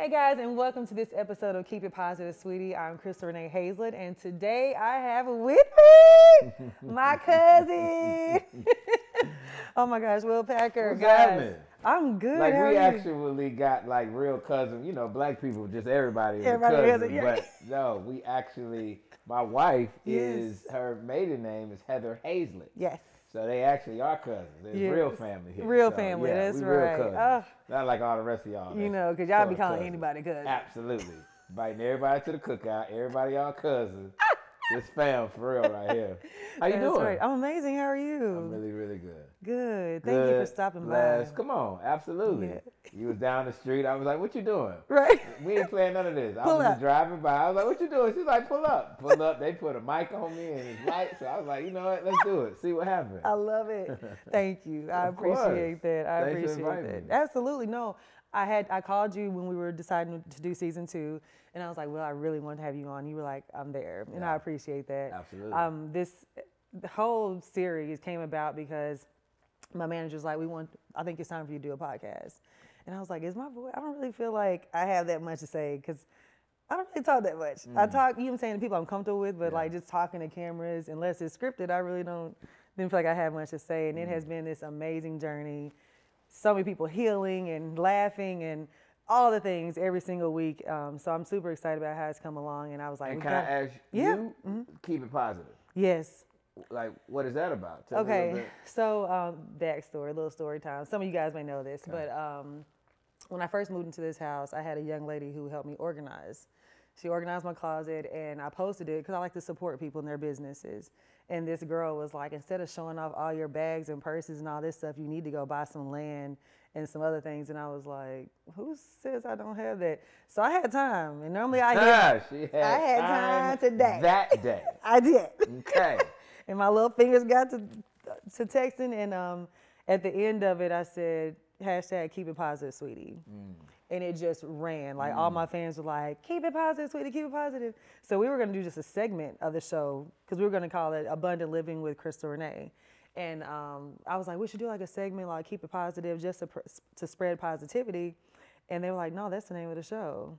Hey guys, and welcome to this episode of Keep It Positive, Sweetie. I'm Crystal Renee Hayslett, and today I have with me my cousin. oh my gosh, Will Packer. What's guys. happening? I'm good. Like How we actually got like real cousin, you know, black people, just everybody is Everybody a cousin. a- yeah. But no, we actually, my wife is her maiden name is Heather Hayslett. Yes. So they actually are cousins. There's Yes. real family here. Real So, family, yeah, that's right. Real cousins. Oh. Not like all the rest of y'all. You know, because y'all be calling cousins. anybody cousin. Absolutely. Inviting everybody to the cookout. Everybody y'all cousins. this fam for real right here. How you That's doing? right. I'm amazing. How are you? I'm really, really good. Good. Thank you for stopping blessed. by. Come on, absolutely. Yeah. You was down the street. I was like, "What you doing?" Right. We ain't playing none of this. I Pull was up. driving by. I was like, "What you doing?" She's like, "Pull up, pull up." They put a mic on me and it's light, so I was like, "You know what? Let's do it. See what happens." I love it. Thank you. I appreciate that. I Thanks appreciate that. me. Absolutely. No, I had I called you when we were deciding to do season two, and I was like, well, I really want to have you on. You were like, I'm there, and I appreciate that. Absolutely. Um, this whole series came about because my manager's like, we want. I think it's time for you to do a podcast, and I was like, is my voice? I don't really feel like I have that much to say because. I don't really talk that much. I talk, you know what I'm saying, to people I'm comfortable with, but Mm. Yeah. like just talking to cameras, unless it's scripted, I really don't didn't feel like I had much to say. And it Mm. has been this amazing journey. So many people healing and laughing and all the things every single week. Um, so I'm super excited about how it's come along. And I was like, and can I ask Yeah. Mm-hmm. you? Keep it positive. yes. Like, what is that about? Tell me a little Okay, so um, backstory, little story time. Some of you guys may know this, but um, when I first moved into this house, I had a young lady who helped me organize. She organized my closet, and I posted it because I like to support people in their businesses. And this girl was like, instead of showing off all your bags and purses and all this stuff, you need to go buy some land and some other things. And I was like, who says I don't have that? So I had time, and normally I had, she had I had time today. That day. I did. Okay. And my little fingers got to to texting and um at the end of it I said hashtag keep it positive sweetie. And it just ran. Like all my fans were like keep it positive sweetie keep it positive. So we were going to do just a segment of the show because we were going to call it abundant living with Crystal Renee. And um, I was like we should do like a segment like keep it positive just to, pr- to spread positivity. And they were like no that's the name of the show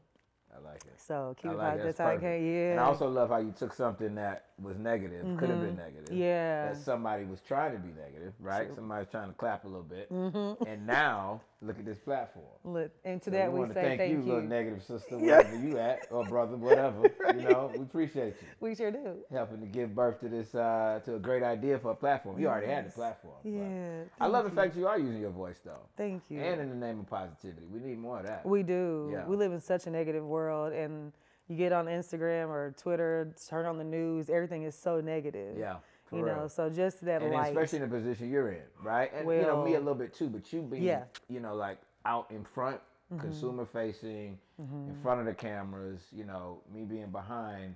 I like it. so it like it. how I yeah And I also love how you took something that was negative, could have been negative. Mm-hmm. Yeah. That somebody was trying to be negative, right? Somebody's trying to clap a little bit. Mm-hmm. And now, look at this platform. Look, and to So that we we want to say thank, thank you, you. little negative sister, wherever you at, or brother, whatever. You know, we appreciate you We sure do. helping to give birth to this, uh, to a great idea for a platform. You already had the platform. Yeah. I love the thank fact you are using your voice, though. Thank you. And in the name of positivity. We need more of that. we do. Yeah. We live in such a negative world, and you get on Instagram or Twitter, turn on the news, everything is so negative. yeah. For You real. know, so just that and light. especially in the position you're in, right? And you know me a little bit too, but you being, Yeah. Mm-hmm. you know, like out in front, consumer facing, in front of the cameras, you know, me being behind.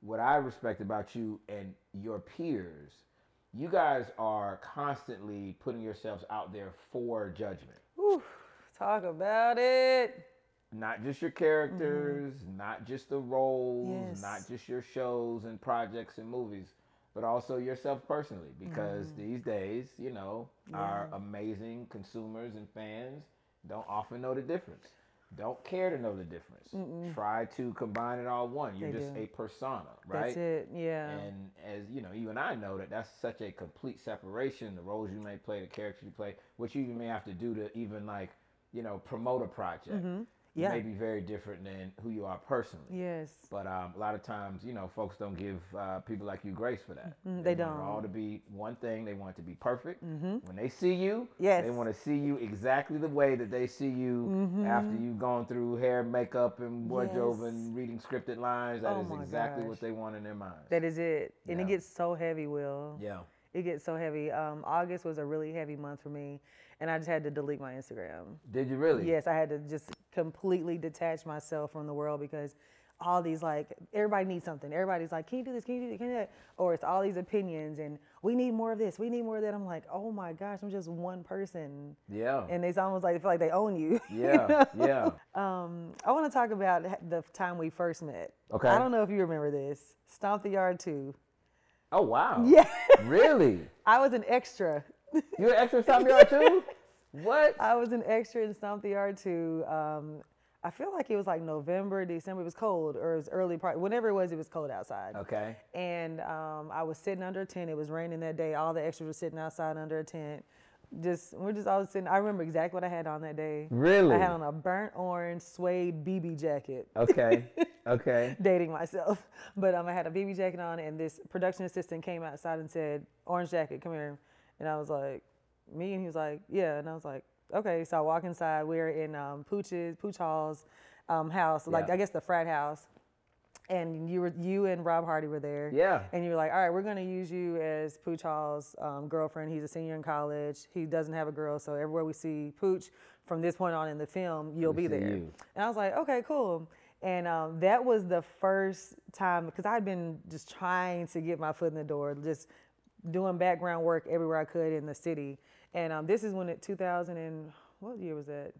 What I respect about you and your peers, you guys are constantly putting yourselves out there for judgment. Whew, talk about it. Not just your characters, not just the roles, Mm-hmm. Yes. not just your shows and projects and movies, but also yourself personally. Because Mm. these days, you know, our amazing consumers and fans don't often know the difference. Don't care to know the difference. Try to combine it all one. You're They just do. a persona, right? That's it. Yeah. And as you know, you and I know that that's such a complete separation. The roles you may play, the characters you play, what you even may have to do to even like, you know, promote a project. Mm-hmm. Yeah. May be very different than who you are personally. yes. But um, a lot of times, you know, folks don't give uh, people like you grace for that. Mm, they want it don't. all to be one thing. They want it to be perfect. When they see you, Yes. they want to see you exactly the way that they see you after you've gone through hair, makeup, and wardrobe Mm-hmm. Yes. and reading scripted lines. That Oh is exactly gosh. what they want in their minds. That is it. And it gets so heavy, Will. yeah. It gets so heavy. Um, August was a really heavy month for me, and I just had to delete my Instagram. Did you really? Yes, I had to just completely detach myself from the world because all these like everybody needs something. Everybody's like, "Can you do this? Can you do that? Can you do that?" Or it's all these opinions and we need more of this. We need more of that. I'm like, "Oh my gosh, I'm just one person," Yeah. and it's almost like they feel like they own you. yeah. Yeah. Um, I want to talk about the time we first met. Okay. I don't know if you remember this. Stomp the Yard 2. Oh wow. Yeah. Really? I was an extra. You were an extra time yard too? What? I was an extra in Stomp the Yard 2. Um, I feel like it was like November, December. It was cold, or it was early part. Whenever it was, it was cold outside. Okay. And um, I was sitting under a tent. It was raining that day. All the extras were sitting outside under a tent. Just we're just all sitting. I remember exactly what I had on that day. Really? I had on a burnt orange suede BB jacket. Okay. Okay. Dating myself, but um, I had a BB jacket on, and this production assistant came outside and said, "Orange jacket, come here." And I was like, "Me?" And he was like, "Yeah." And I was like, "Okay." So I walk inside. We're in um, Pooch's Pooch Hall's um, house, like Yeah. I guess the frat house. And you were you and Rob Hardy were there. Yeah. And you were like, all right, we're gonna use you as Pooch Hall's um, girlfriend. He's a senior in college. He doesn't have a girl, so everywhere we see Pooch from this point on in the film, you'll We be there. you. And I was like, okay, cool. And um, that was the first time because I'd been just trying to get my foot in the door, just doing background work everywhere I could in the city. And um, this is when it 2000 and what year was that?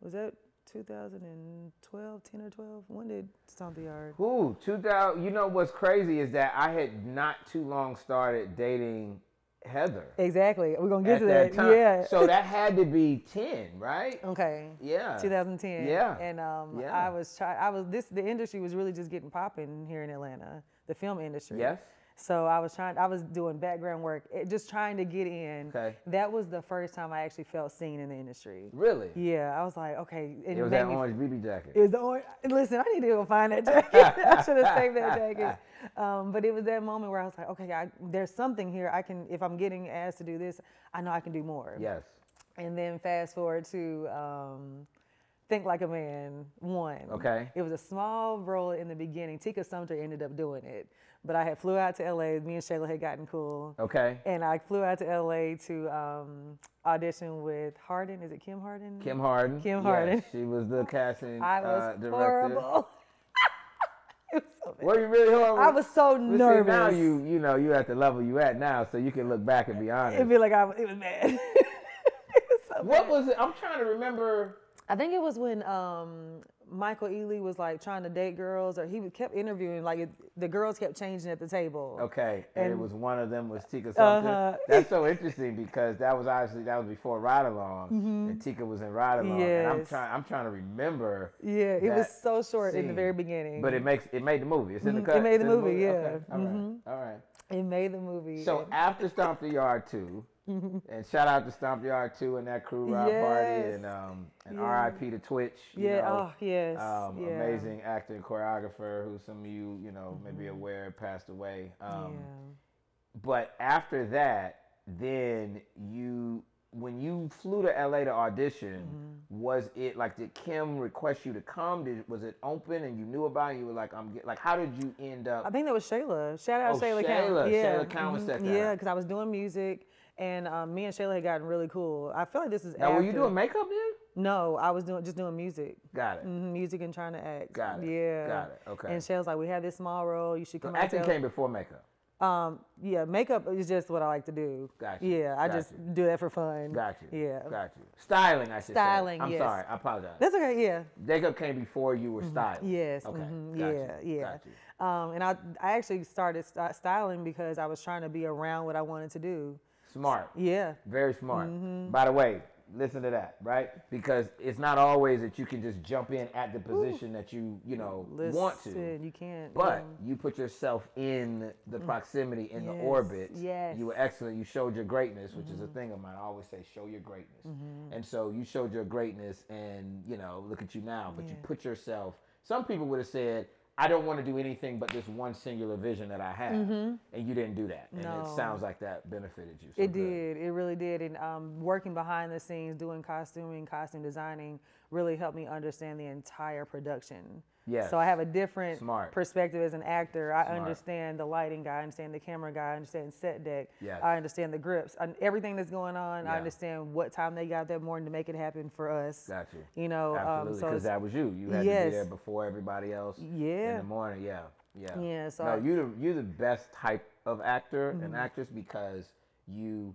Was that 2012, 10 or 12? When did Stomp the Yard? Ooh, 2000. You know what's crazy is that I had not too long started dating Heather. Exactly. We're gonna get at to that that. time. Yeah. So that had to be 10, right? okay. Yeah. 2010. Yeah. And um, Yeah. I was trying. I was this. The industry was really just getting popping here in Atlanta. The film industry. Yes. So I was trying. I was doing background work, eh, just trying to get in. Okay. That was the first time I actually felt seen in the industry. Really? Yeah. I was like, okay. It was that me- orange BB jacket. It was the orange. Listen, I need to go find that jacket. I should have saved that jacket. Um, but it was that moment where I was like, okay, I, there's something here. I can, if I'm getting asked to do this, I know I can do more. yes. And then fast forward to um, Think Like a Man one. Okay. It was a small role in the beginning. Tika Sumpter ended up doing it. But I had flew out to LA. Me and Shayla had gotten cool. Okay. And I flew out to LA to um, audition with Hardin. Is it Kim Hardin? Kim Hardin. Kim Hardin. she was the casting I was uh, director. horrible. it was so. Were you really horrible? I was so But see, nervous. now you you know you at the level you at now, so you can look back and be honest. It'd be like I, it was bad. it was so what bad. was it? I'm trying to remember. I think it was when um, Michael Ealy was like trying to date girls, or he kept interviewing. Like it, the girls kept changing at the table. Okay, and, it was one of them was Tika Sumpter. Uh-huh. That's so interesting because that was obviously that was before Ride Along, and Tika was in Ride Along. And I'm Mm-hmm. Trying I'm trying to remember. Yeah, it was so short in the very beginning. But it makes it made the movie. It's in the Mhm, cut. it made the movie, Okay, yeah. all right, Mhm. all right. it made the movie. So after Stomp the Yard 2, and shout out to Stomp Yard 2 and that crew, Rob Hardy, and um, and Yeah. RIP to Twitch. You yeah, know, oh yes, um, yeah. amazing actor and choreographer who some of you, you know, may be aware passed away. Um, Mm-hmm. yeah. But after that, then you, when you flew to LA to audition, Mm-hmm. was it like did Kim request you to come? Did was it open and you knew about it? You were like, I'm get, like, how did you end up? I think that was Shayla. Shout out Oh, Shayla Shayla. Yeah, Shayla set that Yeah, because I was doing music, and um, me and Shayla had gotten really cool. I feel like this is now, were you after- doing makeup then? No, I was doing just doing music. Got it. hmm music and trying to act. Got it. Yeah. Got it. Okay. And Shayla's like, we have this small role. You should come out. acting came before makeup. Um, yeah, makeup is just what I like to do. Gotcha. Yeah, I just Gotcha. do that for fun. Got you. Yeah. Got you. Styling, I should Styling, say. I'm yes. sorry. I apologize. That's okay. Yeah. Makeup came before you were styling. Yes. Okay. mhm, Got yeah. Yeah. Got you. Um, and I I actually started st- styling because I was trying to be around what I wanted to do. Smart. Yeah. Very smart. Mm-hmm. By the way, listen to that, right? Because it's not always that you can just jump in at the position that you, you know, Listen, want to. you can't. But um, you put yourself in the proximity, in the orbit. yes. You were excellent. You showed your greatness, which is a thing of mine. I always say, show your greatness. And so you showed your greatness, and you know, look at you now. But you put yourself. Some people would have said, I don't want to do anything but this one singular vision that I have, and you didn't do that. And it sounds like that benefited you. So It good. did. It really did. And um, working behind the scenes, doing costuming, costume designing, really helped me understand the entire production. Yes. So I have a different Smart. perspective as an actor. I Smart. understand the lighting guy, I understand the camera guy, I understand set deck. Yes. I understand the grips. and everything that's going on. Yeah. I understand what time they got that morning to make it happen for us. Got you. You know, um, Absolutely, so because it's- that was you. You had to be there before everybody else. Yeah. In the morning, yeah, yeah. Yeah, so no, I- Mm-hmm. you the you the best type of actor and actress because you,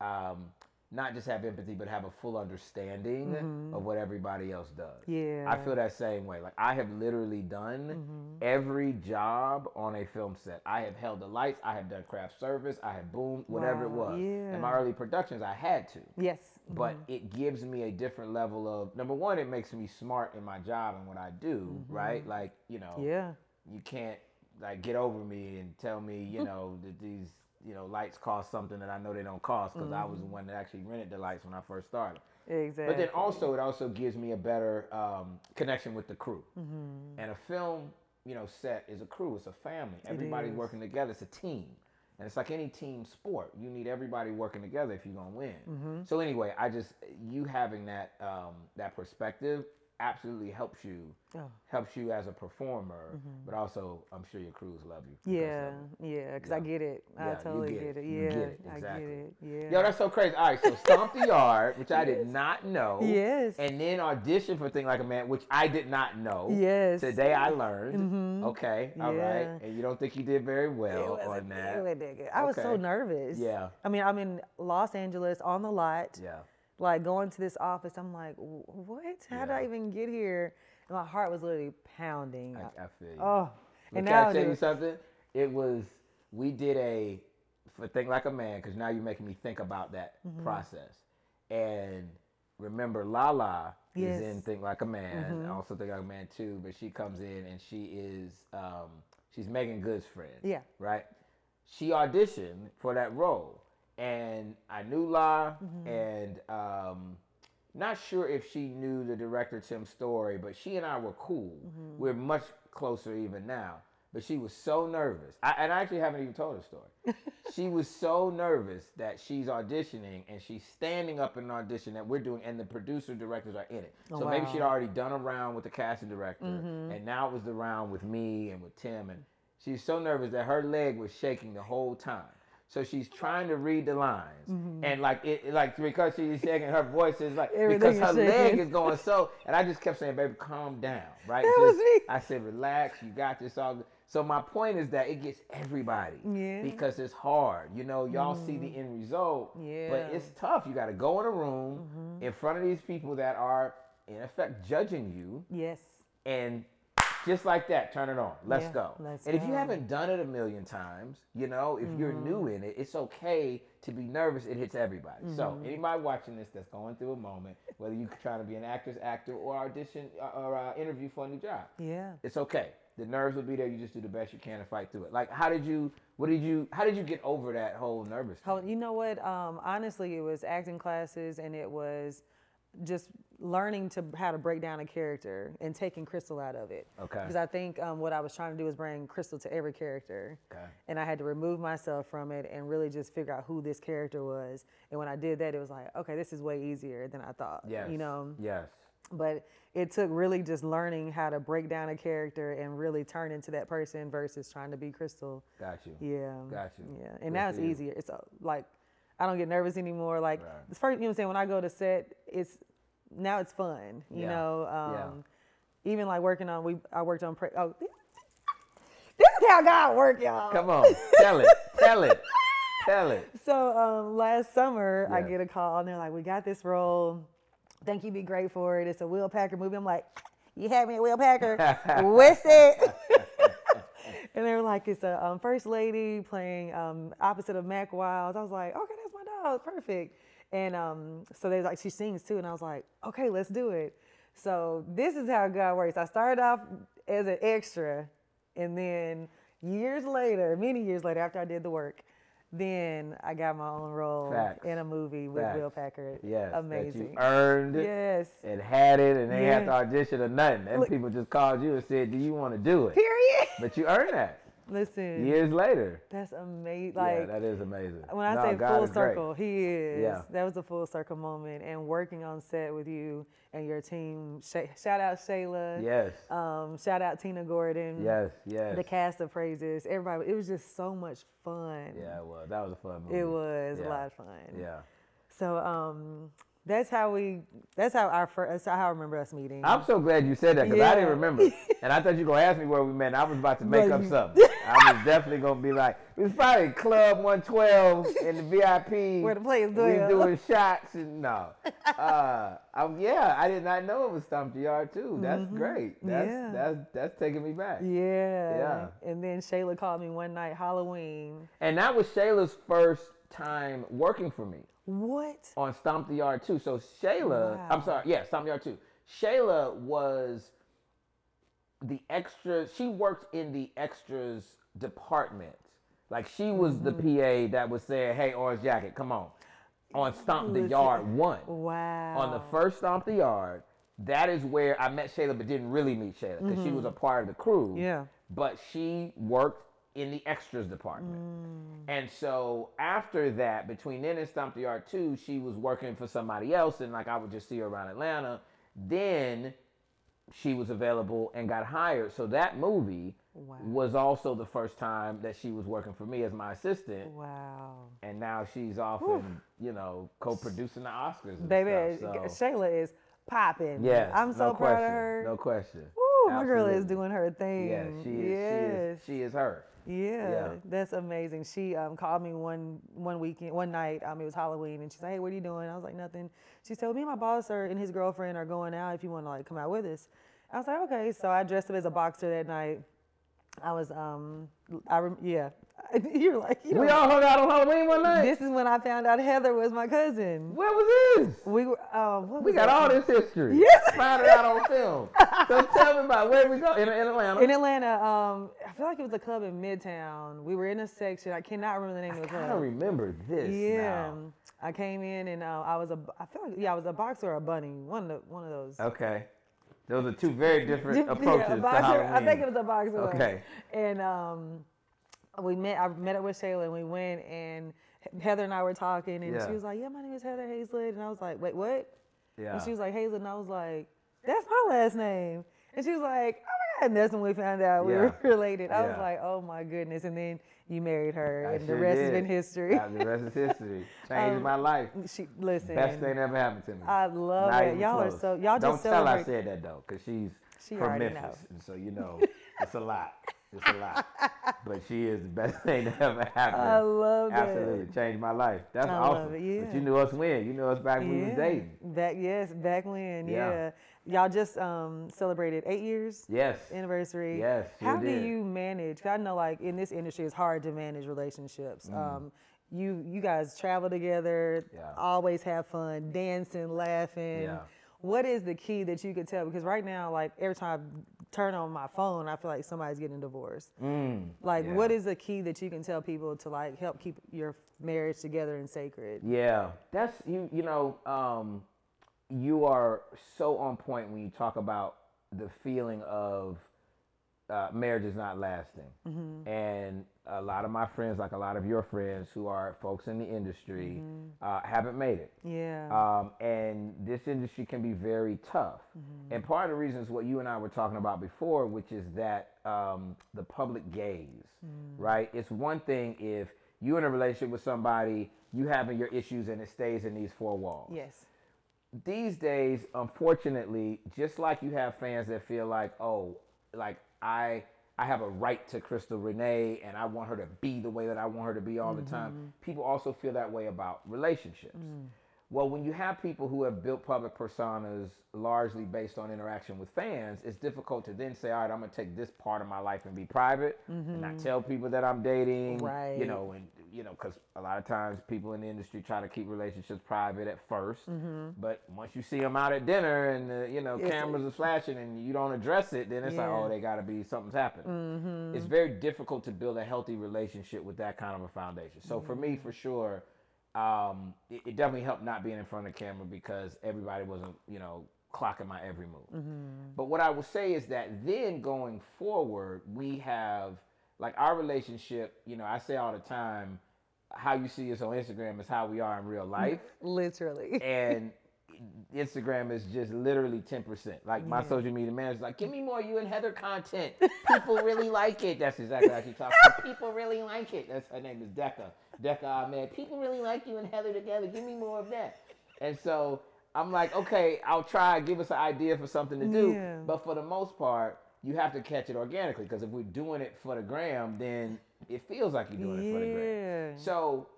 um, not just have empathy, but have a full understanding of what everybody else does. Mm-hmm. Yeah. I feel that same way. Like I have literally done Mm-hmm. every job on a film set. I have held the lights. I have done craft service. I have boomed, whatever it Wow, was. In my early productions, I had to Yes. but it gives me a different level of number one it makes me smart in my job and what i do right like you know Mm-hmm. Yeah. you can't like get over me and tell me you know that these you know lights cost something that i know they don't cost because i was the one that actually rented the lights when i first started. Exactly. but then also it also gives me a better um, connection with the crew. Mm-hmm. and a film you know set is a crew it's a family. Everybody's working together it's a team. And it's like any team sport you need everybody working together if you're going to win. Mm-hmm. so anyway i just you having that um, that perspective absolutely helps you Oh. helps you as a performer mm-hmm. but also i'm sure your crews love you Yeah, yeah, because I get it. I Yeah, totally get get, it. Yeah, get it. I Exactly. get it. Yeah. Yo, that's so crazy. All right, so Stomp the Yard, which I did not know. Yes. And then audition for Think Like a Man, which I did not know. Yes. Today I learned. Mm-hmm. Okay, all right. Yeah. And you don't think you did very well on that. it was nigga. I was so nervous. Yeah. I mean, I'm in Los Angeles on the lot. Yeah. Like going to this office, I'm like, what? How did I even get here? And my heart was literally pounding. I, I feel you. oh, But and can now I tell you something? It was we did a for Think Like a Man because now you're making me think about that Mm-hmm. process. And remember, Lala Yes. is in Think Like a Man, Mhm. also Think Like a Man too. But she comes in and she is um, she's Meagan Good's friend. Yeah. Right. She auditioned for that role, and I knew La, Mm-hmm. and um, not sure if she knew the director Tim Story, but she and I were cool. Mm-hmm. We're much closer even now. But she was so nervous, I, and I actually haven't even told her story. she was so nervous that she's auditioning and she's standing up in an audition that we're doing, and the producer directors are in it. Oh, so maybe she'd already done a round with the casting director, and now it was the round with me and with Tim, and she's so nervous that her leg was shaking the whole time. So she's trying to read the lines, and like it, like because she's shaking, her voice is like Everything because her leg is going so. And I just kept saying, "Baby, calm down, right?" That was me. I said, "Relax, you got this all." good." So my point is that it gets everybody Yeah. because it's hard. You know, y'all see the end result, but Yeah. Mm-hmm. it's tough. You got to go in a room in front of these people that are in effect judging you, yes. and just like that, turn it on. Let's Yeah, go. let's and if you haven't done it a million times, you know, if you're new Mm-hmm. in it, it's okay to be nervous. It hits everybody. So Mm-hmm. anybody watching this that's going through a moment, whether you're trying to be an actress, actor, or audition uh, or uh, interview for a new job, Yeah. it's okay. The nerves will be there. You just do the best you can to fight through it. Like, how did you? What did you? How did you get over that whole nervous? How, you know what? Um, honestly, it was acting classes, and it was just learning to how to break down a character and taking Crystal out of it. Okay. Because I think um, what I was trying to do was bring Crystal to every character, Okay. and I had to remove myself from it and really just figure out who this character was. And when I did that, it was like, okay, this is way easier than I thought. Yes. You know. Yes. But it took really just learning how to break down a character and really turn into that person versus trying to be Crystal. Got you. Yeah. Got you. Yeah. Good And now it's you. easier. It's uh, like I don't get nervous anymore. Like Right. the first, you know what I'm saying? When I go to set, it's now it's fun. You Yeah. know, Yeah. um, even like working on we I worked on pre- oh this is how God work, y'all. Come on. tell it. Tell it. Tell it. So um, last summer, I get a call and they're like, "We got this role. Think you'd be great for it. It's a Will Packer movie." I'm like, "You had me at Will Packer. What's it?" and they were like, "It's a um, first lady playing um, opposite of Mack Wilds." I was like, "Okay, that's my dog. Perfect." And um, so they like, she sings too, and I was like, "Okay, let's do it." So this is how God works. I started off as an extra, and then years later, many years later, after I did the work, then I got my own role Facts. in a movie with Will Facts. Packer. Yes. amazing. That you earned it. yes. and had it, and they had to audition or nothing. And people just called you and said, "Do you want to do it?" Period. But you earned that Listen, years later. that's amazing. yeah, that is amazing. when I No, say God full is great. circle, he is. Yeah. That was a full circle moment, and working on set with you and your team. Sh- shout out Shayla. Yes. Um, shout out Tina Gordon. Yes. Yes. The cast of Praise This. Everybody. It was just so much fun. Yeah, it was. That was a fun movie. It was Yeah. a lot of fun. Yeah. So um, That's how we. That's how our first. That's how I remember us meeting. I'm so glad you said that because I didn't remember, and I thought you were gonna ask me where we met. And I was about to make up something. I was definitely gonna be like, it was probably Club 112 in the VIP Where the players doing. We doing shots and no. Uh, um, yeah, I did not know it was Stomp the Yard too. That's great. That's Mm-hmm. Yeah. that's that's taking me back. yeah. Yeah. And then Shayla called me one night, Halloween. And that was Shayla's first time working for me. What? on Stomp the Yard 2. So Shayla, I'm sorry, yeah, Stomp the Yard 2. Shayla was the extra, she worked in the extras department. Like she was the Mm-hmm. PA that was saying, hey, Orange Jacket, come on. On Stomp the Yard 1. Wow. On the first Stomp the Yard, that is where I met Shayla, but didn't really meet Shayla because she was a part of the crew. Mm-hmm. Yeah. But she worked in the extras department. Mm. And so after that, between then and Stomp the Yard 2, she was working for somebody else, and like I would just see her around Atlanta. Then she was available and got hired. So that movie Wow. was also the first time that she was working for me as my assistant. Wow. And now she's off and, you know, co producing the Oscars. And Baby, stuff, so. Shayla is popping. Yes, I'm so no proud question, of her. No question. Woo, my girl is doing her thing. Yeah, she is. Yes. She is. She is her. Yeah, Yeah. that's amazing. She um, called me one one weekend, one night. Um, it was Halloween, and she's like, "Hey, what are you doing?" I was like, "Nothing." She said, "Me and my boss are, and his girlfriend are going out. If you want to like come out with us." I was like, "Okay." So I dressed up as a boxer that night. I was um, I rem- yeah. You're like, you We all hung out on Halloween one night. this is when I found out Heather was my cousin. Where was this? We were um, what We got all this history. Yes. Found it out on film. So tell me about where we go in, in Atlanta. in Atlanta. Um, I feel like it was a club in Midtown. We were in a section. I cannot remember the name of the I club. don't remember this. Yeah, now. I came in and uh, I was a. I feel like yeah, I was a boxer or a bunny. One of the, one of those. Okay. Those are two very different Yeah, approaches to boxer. I think it was a boxer. Okay. And um, we met. I met up with Shayla and we went and Heather and I were talking and Yeah. she was like, "Yeah, my name is Heather Hayslett," and I was like, "Wait, what?" Yeah. And she was like, "Hayslett," and I was like, "That's my last name." And she was like, "Oh my God!" And that's when we found out we were related. I was like, "Oh my goodness!" And then you married her, I and sure the rest has did. been history. The rest is history. Changed Um, my life. She listen. Best thing ever happened to me. I love Not it. Y'all are so y'all Don't just tell I said that though, because she's She from Memphis, know. and so you know it's a lot. It's a lot. but she is the best thing that ever happened. I love that. Absolutely changed my life. That's I awesome. love it, But you knew us when? You knew us back when we was dating. Back yes, back when, Yeah. Y'all just um, celebrated eight years Yes. anniversary. Yes, How do did. you manage? 'cause I know like in this industry it's hard to manage relationships. Um, you you guys travel together, Mm. Yeah. always have fun, dancing, laughing. Yeah. What is the key that you could tell? Because right now, like every time I turn on my phone, I feel like somebody's getting divorced. Mm, Like, yeah. what is the key that you can tell people to like help keep your marriage together and sacred? Yeah, that's you. You know, um, you are so on point when you talk about the feeling of uh, marriage is not lasting, and a lot of my friends, like a lot of your friends who are folks in the industry, uh, haven't made it. Yeah. Um, and this industry can be very tough. And part of the reason is what you and I were talking about before, which is that um, the public gaze, right? It's one thing if you're in a relationship with somebody, you having your issues, and it stays in these four walls. yes. These days, unfortunately, just like you have fans that feel like, oh, like I. I have a right to Crystal Renee and I want her to be the way that I want her to be all the time. Mm-hmm. People also feel that way about relationships. Mm. Well, when you have people who have built public personas largely based on interaction with fans, it's difficult to then say, all right, I'm going to take this part of my life and be private and not mm-hmm. tell people that I'm dating. You know, and, you know, because a lot of times people in the industry try to keep relationships private at 1st mm-hmm. But once you see them out at dinner and, the, you know, It's- cameras are flashing and you don't address it, then it's like, oh, they got to be, something's happened. Mm-hmm. It's very difficult to build a healthy relationship with that kind of a foundation. So for me, for sure, um, it, it definitely helped not being in front of the camera because everybody wasn't, you know, clocking my every move. Mm-hmm. But what I will say is that then going forward, we have like our relationship. You know, I say all the time, how you see us on Instagram is how we are in real life, Literally. and Instagram is just literally ten percent. Like my social media manager's like, give me more you and Heather content. People really like it. That's exactly how she talks. People really like it. That's her name is Decca. Decca Ahmed. People really like you and Heather together. Give me more of that. And so I'm like, okay, I'll try. Give us an idea for something to do. Yeah. But for the most part, you have to catch it organically because if we're doing it for the gram, then it feels like you're doing it for the gram. So,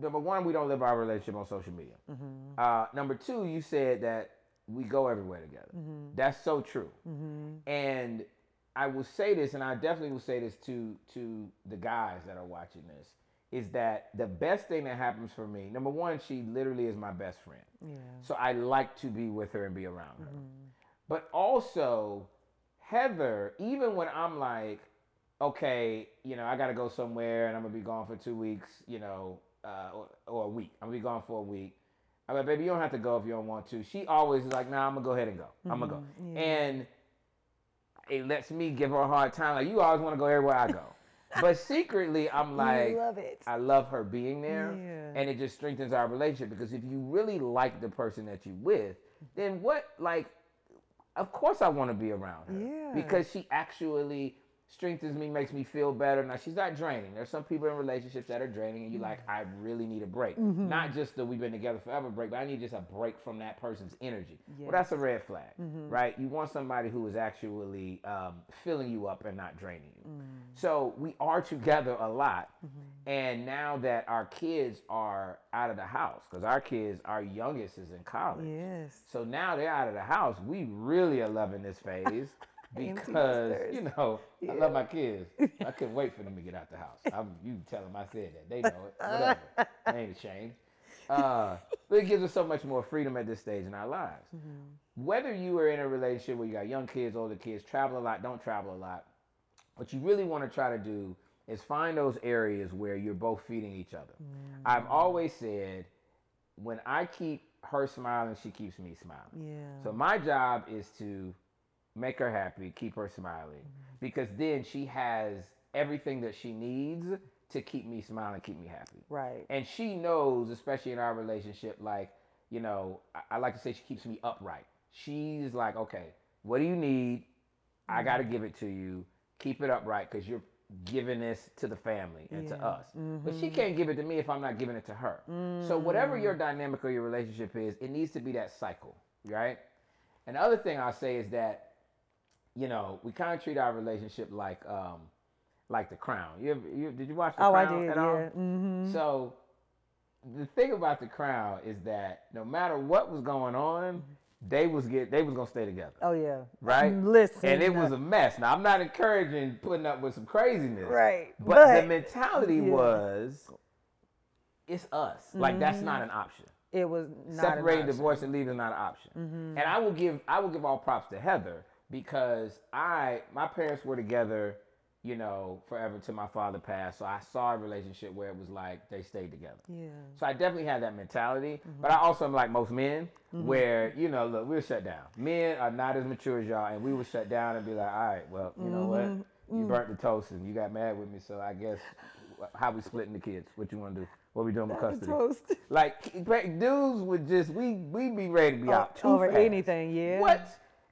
number one, we don't live our relationship on social media. Mm-hmm. Uh, number two, you said that we go everywhere together. Mm-hmm. That's so true. And I will say this, and I definitely will say this to to the guys that are watching this, is that the best thing that happens for me. Number one, she literally is my best friend. Yeah. So I like to be with her and be around her. But also, Heather, even when I'm like, okay, you know, I got to go somewhere and I'm going to be gone for two weeks, you know, uh, or, or a week. I'm going to be gone for a week. I'm like, baby, you don't have to go if you don't want to. She always is like, nah, I'm going to go ahead and go. I'm going to go. yeah. And it lets me give her a hard time. Like, you always want to go everywhere I go. but secretly, I'm like, love it. I love her being there, Yeah. and it just strengthens our relationship because if you really like the person that you're with, then what like, of course I want to be around her Yeah. because she actually strengthens me, makes me feel better. Now she's not draining. There's some people in relationships that are draining, and you're like, I really need a break. Mm-hmm. Not just that we've been together forever break, but I need just a break from that person's energy. Well, that's a red flag, Mm-hmm. right? You want somebody who is actually um, filling you up and not draining you. Mm. So we are together a lot. Mm-hmm. And now that our kids are out of the house, because our kids, our youngest is in college. Yes. So now they're out of the house. We really are loving this phase because, you know, I love my kids. I couldn't wait for them to get out the house. I'm, you tell them I said that. They know it. Whatever. they ain't ashamed. Uh, but it gives us so much more freedom at this stage in our lives. Whether you are in a relationship where you got young kids, older kids, travel a lot, don't travel a lot, what you really want to try to do is find those areas where you're both feeding each other. I've always said, when I keep her smiling, she keeps me smiling. Yeah. So my job is to make her happy, keep her smiling, mm-hmm. because then she has everything that she needs to keep me smiling, keep me happy. right. And she knows, especially in our relationship, like, you know, I, I like to say she keeps me upright. She's like, okay, what do you need? I mm-hmm. got to give it to you. Keep it upright because you're giving this to the family and to Yeah. us. But she mm-hmm. can't give it to me if I'm not giving it to her. So whatever your mm. dynamic or your relationship is, it needs to be that cycle, right? And the other thing I'll say is that, you know, we kind of treat our relationship like, um, like the Crown. You, ever, you did you watch the Oh, I Crown did. at all? Yeah. Mm-hmm. So the thing about the crown is that no matter what was going on, they was get they was gonna stay together, Oh yeah. right? Listen. And it was a mess. Now I'm not encouraging putting up with some craziness, Right, But, but- the mentality yeah. was, it's us. Like that's not an option. It was not Separating, an option. Mm-hmm. divorce, and leaving is not an option. And I will give I will give all props to Heather because I my parents were together, you know, forever till my father passed. So I saw a relationship where it was like they stayed together. Yeah. So I definitely had that mentality, Mm-hmm. but I also am like most men, where you know, look, we'll shut down. Men are not as mature as y'all, and we would shut down and be like, all right, well, you know Mm-hmm. what, you burnt the toast and you got mad with me, so I guess how we splitting the kids? What you want to do? What we doing with The custody? toast. Like dudes would just we we be ready to be out too Over fast. anything, yeah. What?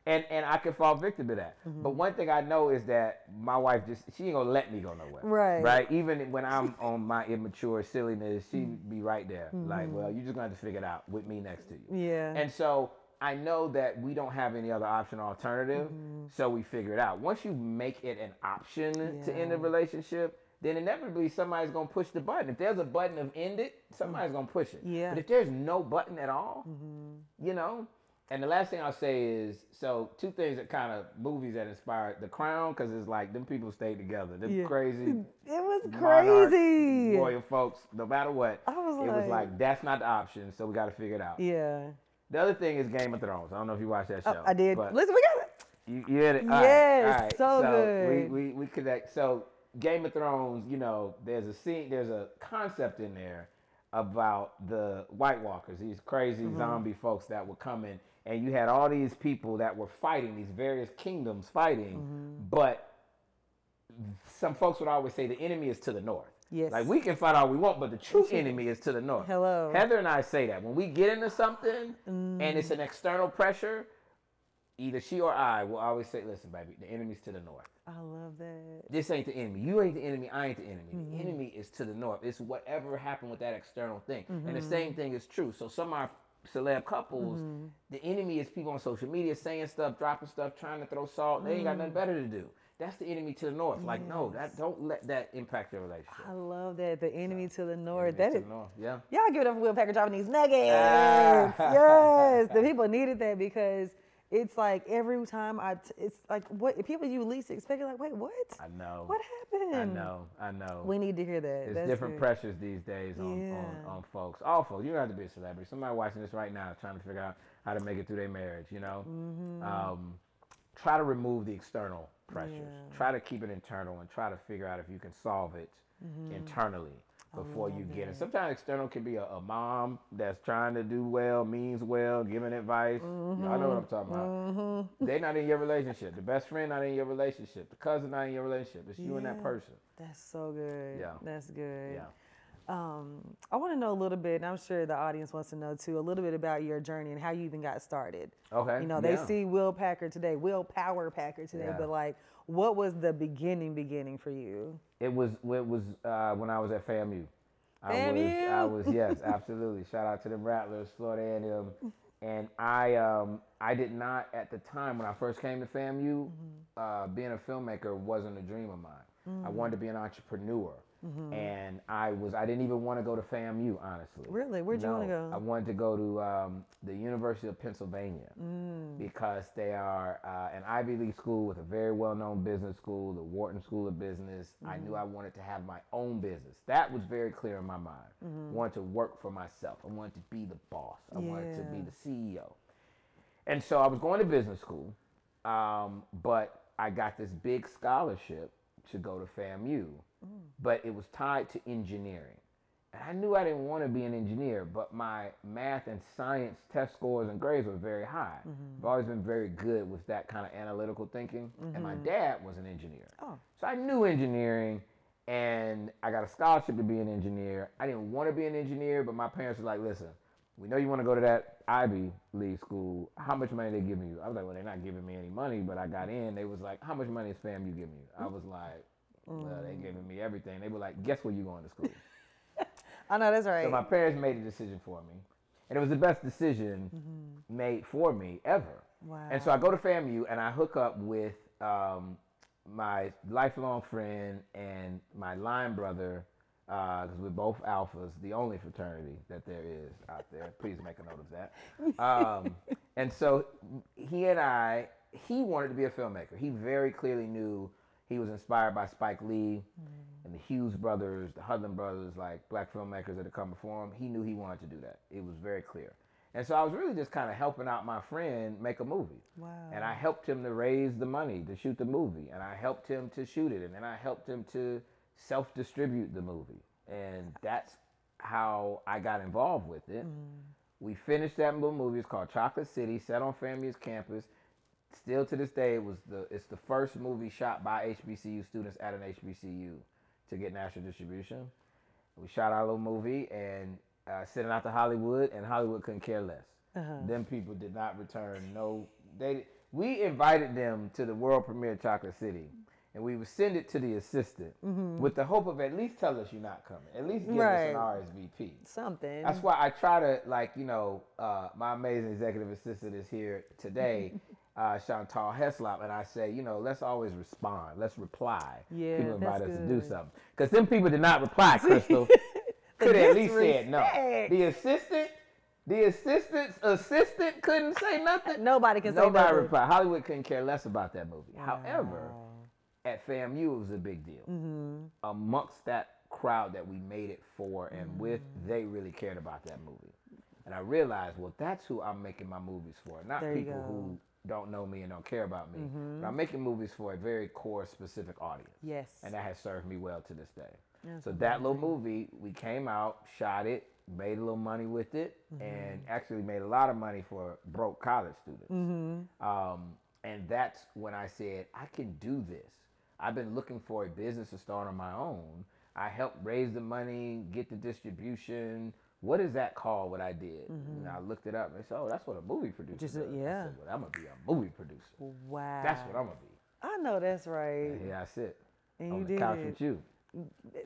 And and I could fall victim to that. Mm-hmm. But one thing I know is that my wife just she ain't gonna let me go nowhere. Right. Right. Even when I'm on my immature silliness, she Mm-hmm. be right there. Like, well, you're just gonna have to figure it out with me next to you. Yeah. And so I know that we don't have any other option or alternative, Mm-hmm. so we figure it out. Once you make it an option to end a Yeah. relationship, then inevitably somebody's gonna push the button. If there's a button of end it, somebody's gonna push it. Yeah. But if there's no button at all, you know. And the last thing I'll say is, so two things that kind of movies that inspired The Crown, because it's like them people stayed together. Them Yeah. crazy it was crazy. royal folks. No matter what, I was it was like- like that's not the option. So we got to figure it out. Yeah. The other thing is Game of Thrones. I don't know if you watched that Oh, show. I did. but Listen, we got it. you, you hit it. All right, Yes, all right. so We, good. we we connect. So Game of Thrones. You know, there's a scene. There's a concept in there about the White Walkers. These crazy Mm-hmm. zombie folks that were coming, and you had all these people that were fighting these various kingdoms fighting, Mm-hmm. but some folks would always say the enemy is to the north. Yes. Like we can fight all we want, but the true enemy is to the north. Hello. Heather and I say that when we get into something and it's an mm. external pressure, either she or I will always say, "Listen, baby, the enemy's to the north. I love that. This ain't the enemy. You ain't the enemy. I ain't the enemy. The mm-hmm. enemy is to the north. It's whatever happened with that external thing." And the mm-hmm. same thing is true. So some of our celeb couples, mm-hmm. the enemy is people on social media saying stuff, dropping stuff, trying to throw salt. They ain't got nothing mm. better to do. That's the enemy to the north. Like, no, that don't let that impact your relationship. I love that. The enemy to the north. That is, the north. Yeah. Y'all give it up for Will Packer dropping these nuggets. Yes, the people needed that because it's like every time I, t- it's like what people you least expect. You're like, wait, what? I know. What happened? I know. I know. We need to hear that. There's That's different good. pressures these days on, Yeah. on, on folks. Awful. You don't have to be a celebrity. Somebody watching this right now trying to figure out how to make it through their marriage, you know? Mm-hmm. Um, try to remove the external pressures. Yeah. Try to keep it internal and try to figure out if you can solve it Mm-hmm. internally before you get it. Sometimes external can be a, a mom that's trying to do well, means well, giving advice. Y'all know what I'm talking about. Mm-hmm. They're not in your relationship. The best friend not in your relationship. The cousin not in your relationship. It's you and that person. That's so good. Yeah. That's good. Yeah. Um, I want to know a little bit, and I'm sure the audience wants to know too, a little bit about your journey and how you even got started. Okay. You know, they yeah. see Will Packer today, Will Power Packer today, Yeah. but like, what was the beginning, beginning for you? It was it was uh, when I was at FAMU. I was I was yes, absolutely. Shout out to the Rattlers, Florida A&M. And I um I did not at the time when I first came to FAMU, uh, being a filmmaker wasn't a dream of mine. I wanted to be an entrepreneur. And I was I didn't even want to go to FAMU honestly. Really? Where'd you wanna go? I wanted to go to um, the University of Pennsylvania Mm. because they are uh, an Ivy League school with a very well-known business school, the Wharton School of Business. I Mm-hmm. knew I wanted to have my own business. That was very clear in my mind. Mm-hmm. I wanted to work for myself. I wanted to be the boss. I wanted to be the CEO. And so I was going to business school, um, but I got this big scholarship to go to FAMU, Mm. but it was tied to engineering. And I knew I didn't want to be an engineer, but my math and science test scores and grades were very high. Mm-hmm. I've always been very good with that kind of analytical thinking. And my dad was an engineer. Oh. So I knew engineering and I got a scholarship to be an engineer. I didn't want to be an engineer, but my parents were like, listen, we know you want to go to that Ivy League school. How much money they giving you? I was like, well, they're not giving me any money, but I got in. They was like, how much money is FAMU giving you? I was like, well, they giving me everything. They were like, guess where you're going to school? I know that's right. So my parents made a decision for me, and it was the best decision made for me ever. wow. And so I go to FAMU and I hook up with um, my lifelong friend and my line brother, because we're both alphas, the only fraternity that there is out there. Please make a note of that. Um, and so he and I, he wanted to be a filmmaker. He very clearly knew he was inspired by Spike Lee mm-hmm. and the Hughes brothers, the Hudlin brothers, like black filmmakers that had come before him. He knew he wanted to do that. It was very clear. And so I was really just kind of helping out my friend make a movie. wow. And I helped him to raise the money to shoot the movie. And I helped him to shoot it. And then I helped him to self distribute the movie. And that's how I got involved with it. Mm-hmm. We finished that little movie. It's called Chocolate City, set on FAMU's campus. Still to this day, it was the it's the first movie shot by HBCU students at an HBCU to get national distribution. We shot our little movie and uh, sent it out to Hollywood, and Hollywood couldn't care less. Them people did not return no. They we invited them to the world premiere of Chocolate City, and we would send it to the assistant with the hope of at least tell us you're not coming, at least give Right. us an RSVP. Something. That's why I try to like you know uh, my amazing executive assistant is here today, uh, Chantal Heslop, and I say you know let's always respond, let's reply. Yeah, people invite us to do something because them people did not reply, Crystal. Could at least said no. The assistant, the assistant's assistant couldn't say nothing. Nobody can say Nobody nothing. replied. Hollywood couldn't care less about that movie. However, Wow. at FAMU it was a big deal. Mm-hmm. Amongst that crowd that we made it for and with, Mm-hmm. they really cared about that movie. And I realized, well, that's who I'm making my movies for, not There people. Mm-hmm. who don't know me and don't care about me. But I'm mm-hmm. making movies for a very core, specific audience. Yes. And that has served me well to this day. That's so that little movie, we came out, shot it, made a little money with it, mm-hmm. and actually made a lot of money for broke college students. Mm-hmm. Um, and that's when I said, I can do this. I've been looking for a business to start on my own. I helped raise the money, get the distribution. What is that called? What I did? And I looked it up and I said, "Oh, that's what a movie producer Just does." Yeah. said, well, I'm gonna be a movie producer. Wow. That's what I'm gonna be. I know that's right. And here I sit And on you the did couch with you.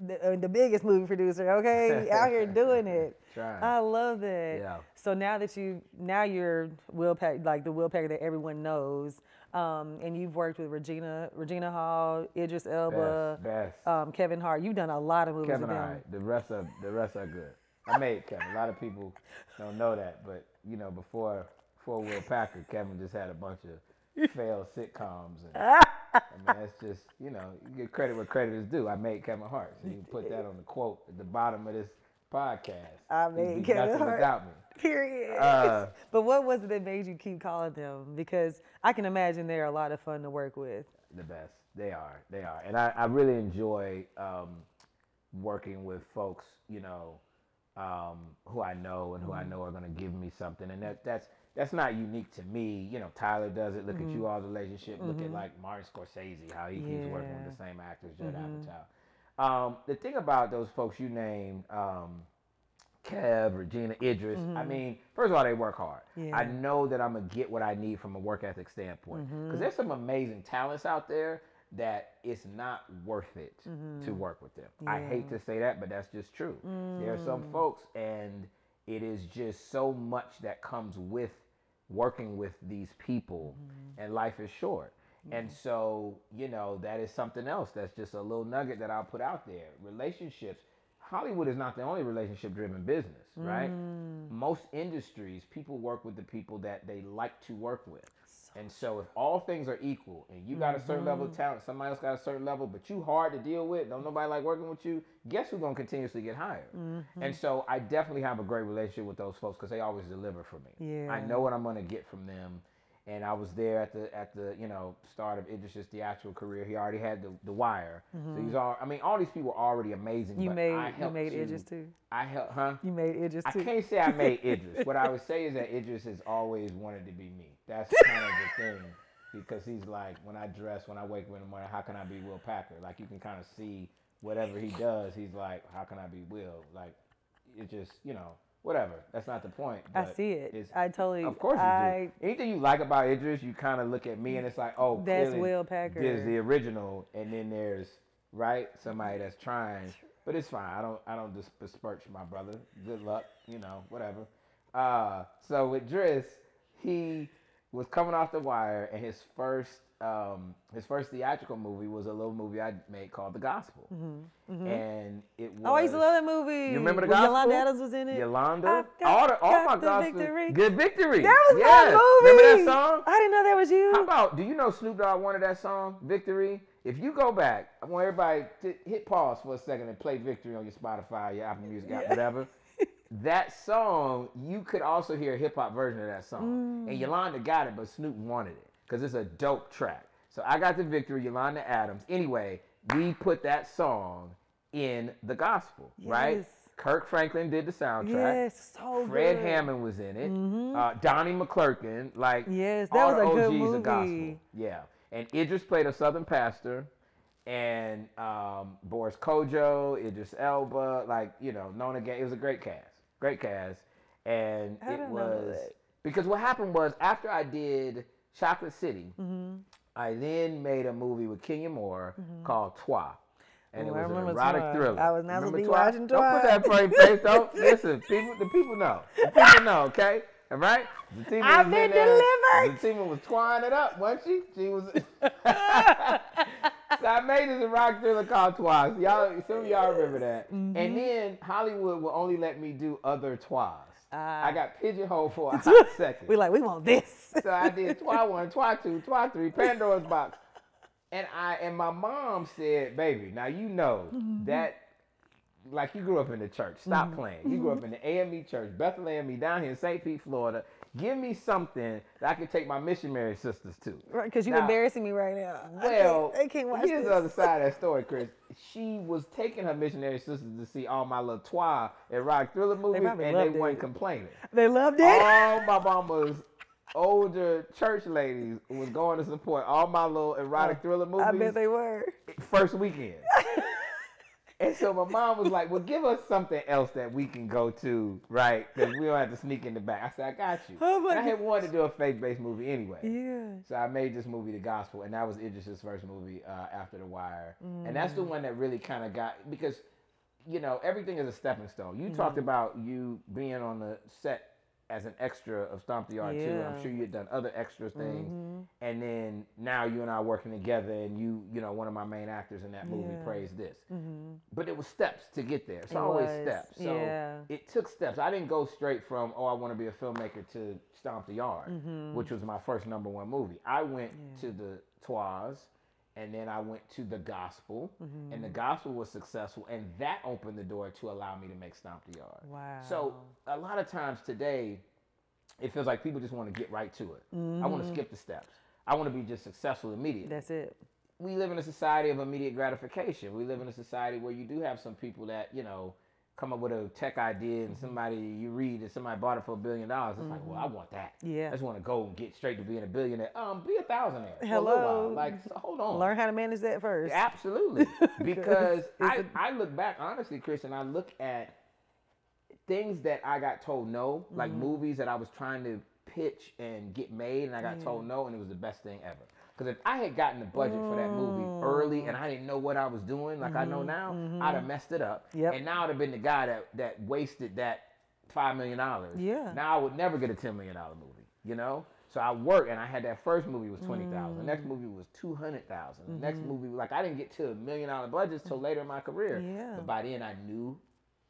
the, the biggest movie producer. Okay, out here doing it. Trying. I love that. Yeah. So now that you now you're Will Pack like the Will Packer that everyone knows, um, and you've worked with Regina Regina Hall, Idris Elba, Best, best. Um, Kevin Hart. You've done a lot of movies Kevin, with all them. right. The rest are the rest are good. I made Kevin. A lot of people don't know that, but you know, before before Will Packer, Kevin just had a bunch of failed sitcoms, and I mean, that's just you know, you get credit where credit is due. I made Kevin Hart, so you put that on the quote at the bottom of this podcast. I made Kevin nothing Hart. without me. Period. Uh, but what was it that made you keep calling them? Because I can imagine they're a lot of fun to work with. the best. They are. They are. And I, I really enjoy um, working with folks, you know, um, who I know and who I know are going to give me something. And that, that's that's not unique to me. You know, Tyler does it. Look at you all's relationship. Look at like Martin Scorsese, how he keeps working with the same actors, Judd Apatow. Um, the thing about those folks you named, um, Kev, Regina, Idris. I mean, first of all, they work hard. I know that I'm gonna get what I need from a work ethic standpoint because there's some amazing talents out there that it's not worth it to mm-hmm. work with them. I hate to say that, but that's just true. There are some mm. folks, and it is just so much that comes with working with these people, mm-hmm. and life is short. And so, you know, that is something else that's just a little nugget that I'll put out there. Relationships. Hollywood is not the only relationship driven business, right? Mm. Most industries, people work with the people that they like to work with. And so if all things are equal and you got a certain level of mm-hmm. talent, somebody else got a certain level, but you hard to deal with, don't nobody like working with you, guess who's gonna continuously get hired? Mm-hmm. And so I definitely have a great relationship with those folks because they always deliver for me. Yeah. I know what I'm gonna get from them. And I was there at the at the you know start of Idris's theatrical career. He already had the, the wire, so mm-hmm. he's all. I mean, all these people are already amazing. You but made I you made Idris too. I helped, huh? You made Idris Too. I can't say I made Idris. what I would say is that Idris has always wanted to be me. That's kind of the thing. Because he's like, when I dress, when I wake up in the morning, how can I be Will Packer? Like you can kind of see whatever he does. He's like, how can I be Will? Like it just, you know, whatever. That's not the point. I see it. I totally. Of course you I, do. Anything you like about Idris, you kind of look at me and it's like, oh, That's Will Packer. There's the original, and then there's right somebody that's trying. But it's fine. I don't. I don't dis- besmirch my brother. Good luck. You know, whatever. Uh, so with Idris, he was coming off the wire, and his first um, his first theatrical movie was a little movie I made called The Gospel, and it was. oh, I used to love that movie. You remember The When Gospel? Yolanda Adams was in it. Yolanda, got- all the, all my the gospel, victory. good victory. That was yes. my movie. Remember that song? I didn't know that was you. How about? Do you know Snoop Dogg wanted that song, Victory? If you go back, I want everybody to hit pause for a second and play Victory on your Spotify, your Apple Music app, whatever. that song, you could also hear a hip hop version of that song. Mm. And Yolanda got it, but Snoop wanted it because it's a dope track. So I got the Victory, Yolanda Adams. Anyway, we put that song in the gospel, right? Kirk Franklin did the soundtrack. yes, so Fred good. Mm-hmm. Hammond was in it. Uh, Donnie McClurkin, like Yes, that was the a good OGs movie. of gospel. Yeah, and Idris played a Southern pastor, and um, Boris Kodjoe, Idris Elba, like you know, Nona Gaye. It was a great cast, great cast, and I it was because what happened was after I did Chocolate City, Mm-hmm. I then made a movie with Kenya Moore called Trois. And Oh, it was an erotic Trois. thriller. I was not supposed to be Trois? watching Don't put that frame face. Don't listen. People, the people know. The people know. Okay, all right. The team I've been delivered. The team was twining it up, wasn't she? She was. so I made this erotic thriller called Trois. Y'all, some of y'all remember that. Mm-hmm. And then Hollywood will only let me do other Trois. Ah. I got pigeonholed for a hot second. We like we want this. So I did twi one, twi two, twi three, Pandora's box. And I and my mom said, baby, now you know that like you grew up in the church. Stop playing. You grew up in the AME church, Bethlehem me down here in St. Pete, Florida. Give me something that I can take my missionary sisters to. Right, because you're embarrassing me right now. I Well, can't, I can't watch here's this. the other side of that story, Chris. She was taking her missionary sisters to see all my little twi and rock thriller movies, and they loved weren't complaining. They loved it. all my mama's older church ladies was going to support all my little erotic thriller movies I bet they were. first weekend. And so my mom was like, "Well, give us something else that we can go to, right? Because we don't have to sneak in the back." I said, "I got you." Oh I had wanted to do a faith-based movie anyway. Yeah. So I made this movie, The Gospel, and that was Idris's first movie uh, after The Wire, and that's Mm. the one that really kind of got because, you know, everything is a stepping stone. You Mm-hmm. talked about you being on the set as an extra of Stomp the Yard too. Yeah. Mm-hmm. I'm sure you had done other extra things, and then now you and I are working together, and you, you know, one of my main actors in that movie Yeah. Praise This. But it was steps to get there. It's It always was, steps. So yeah. it took steps. I didn't go straight from oh I want to be a filmmaker to Stomp the Yard, Mm-hmm. which was my first number one movie. I went to the Trois, and then I went to the Gospel, Mm-hmm. and the Gospel was successful, and that opened the door to allow me to make Stomp the Yard. Wow. So a lot of times today, it feels like people just want to get right to it. I want to skip the steps. I want to be just successful immediately Mm-hmm. That's it. we live in a society of immediate gratification. We live in a society where you do have some people that, you know, come up with a tech idea and somebody you read that somebody bought it for a billion dollars. It's like, well, I want that. Yeah. I just want to go and get straight to being a billionaire. Um, be a thousandaire. a Hello. while. Like, so hold on. Learn how to manage that first. Absolutely. Because I, a- I look back, honestly, Christian, I look at things that I got told no, like Mm-hmm. movies that I was trying to pitch and get made, and I got told no, and it was the best thing ever. Because if I had gotten the budget for that movie early and I didn't know what I was doing, like I know now, I'd have messed it up. Mm-hmm. Yep. And now I'd have been the guy that, that wasted that $5 million. Yeah. Now I would never get a $10 million movie, you know? So I worked, and I had that first movie was twenty thousand. The Mm. next movie was two hundred thousand. The next movie, like I didn't get to a million dollar budgets till later in my career. Mm-hmm. Yeah. But by then, I knew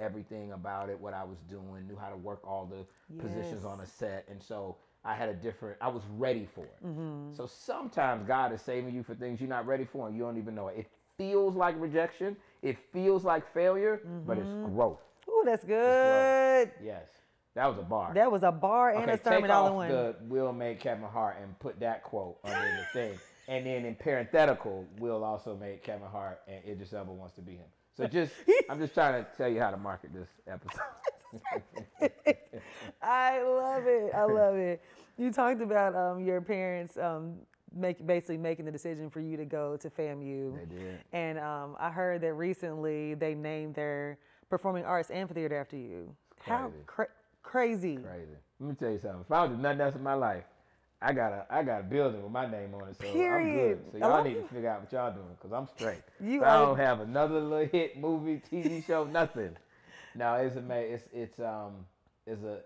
everything about it, what I was doing, knew how to work all the positions on a set, and so I had a different. I was ready for it. Mm-hmm. So sometimes God is saving you for things you're not ready for, and you don't even know it. It feels like rejection. It feels like failure, but it's Mm-hmm. growth. Ooh, that's good. Yes, that was a bar. That was a bar and Okay, a sermon take all off in one. the Will make Kevin Hart and put that quote under the thing. And then in parenthetical, Will also made Kevin Hart and Idris Elba wants to be him. So just, I'm just trying to tell you how to market this episode. I love it. I love it. You talked about um, your parents um, make, basically making the decision for you to go to FAMU. They did. And um, I heard that recently they named their performing arts amphitheater after you. How crazy. cra- crazy. Crazy. Let me tell you something. If I don't do nothing else in my life, I got a I got a building with my name on it, so I'm Period. good. So y'all need to figure out what y'all doing, cause I'm straight. You I are- don't have another little hit movie, TV show, nothing. No, it's amazing. It's it's um it's a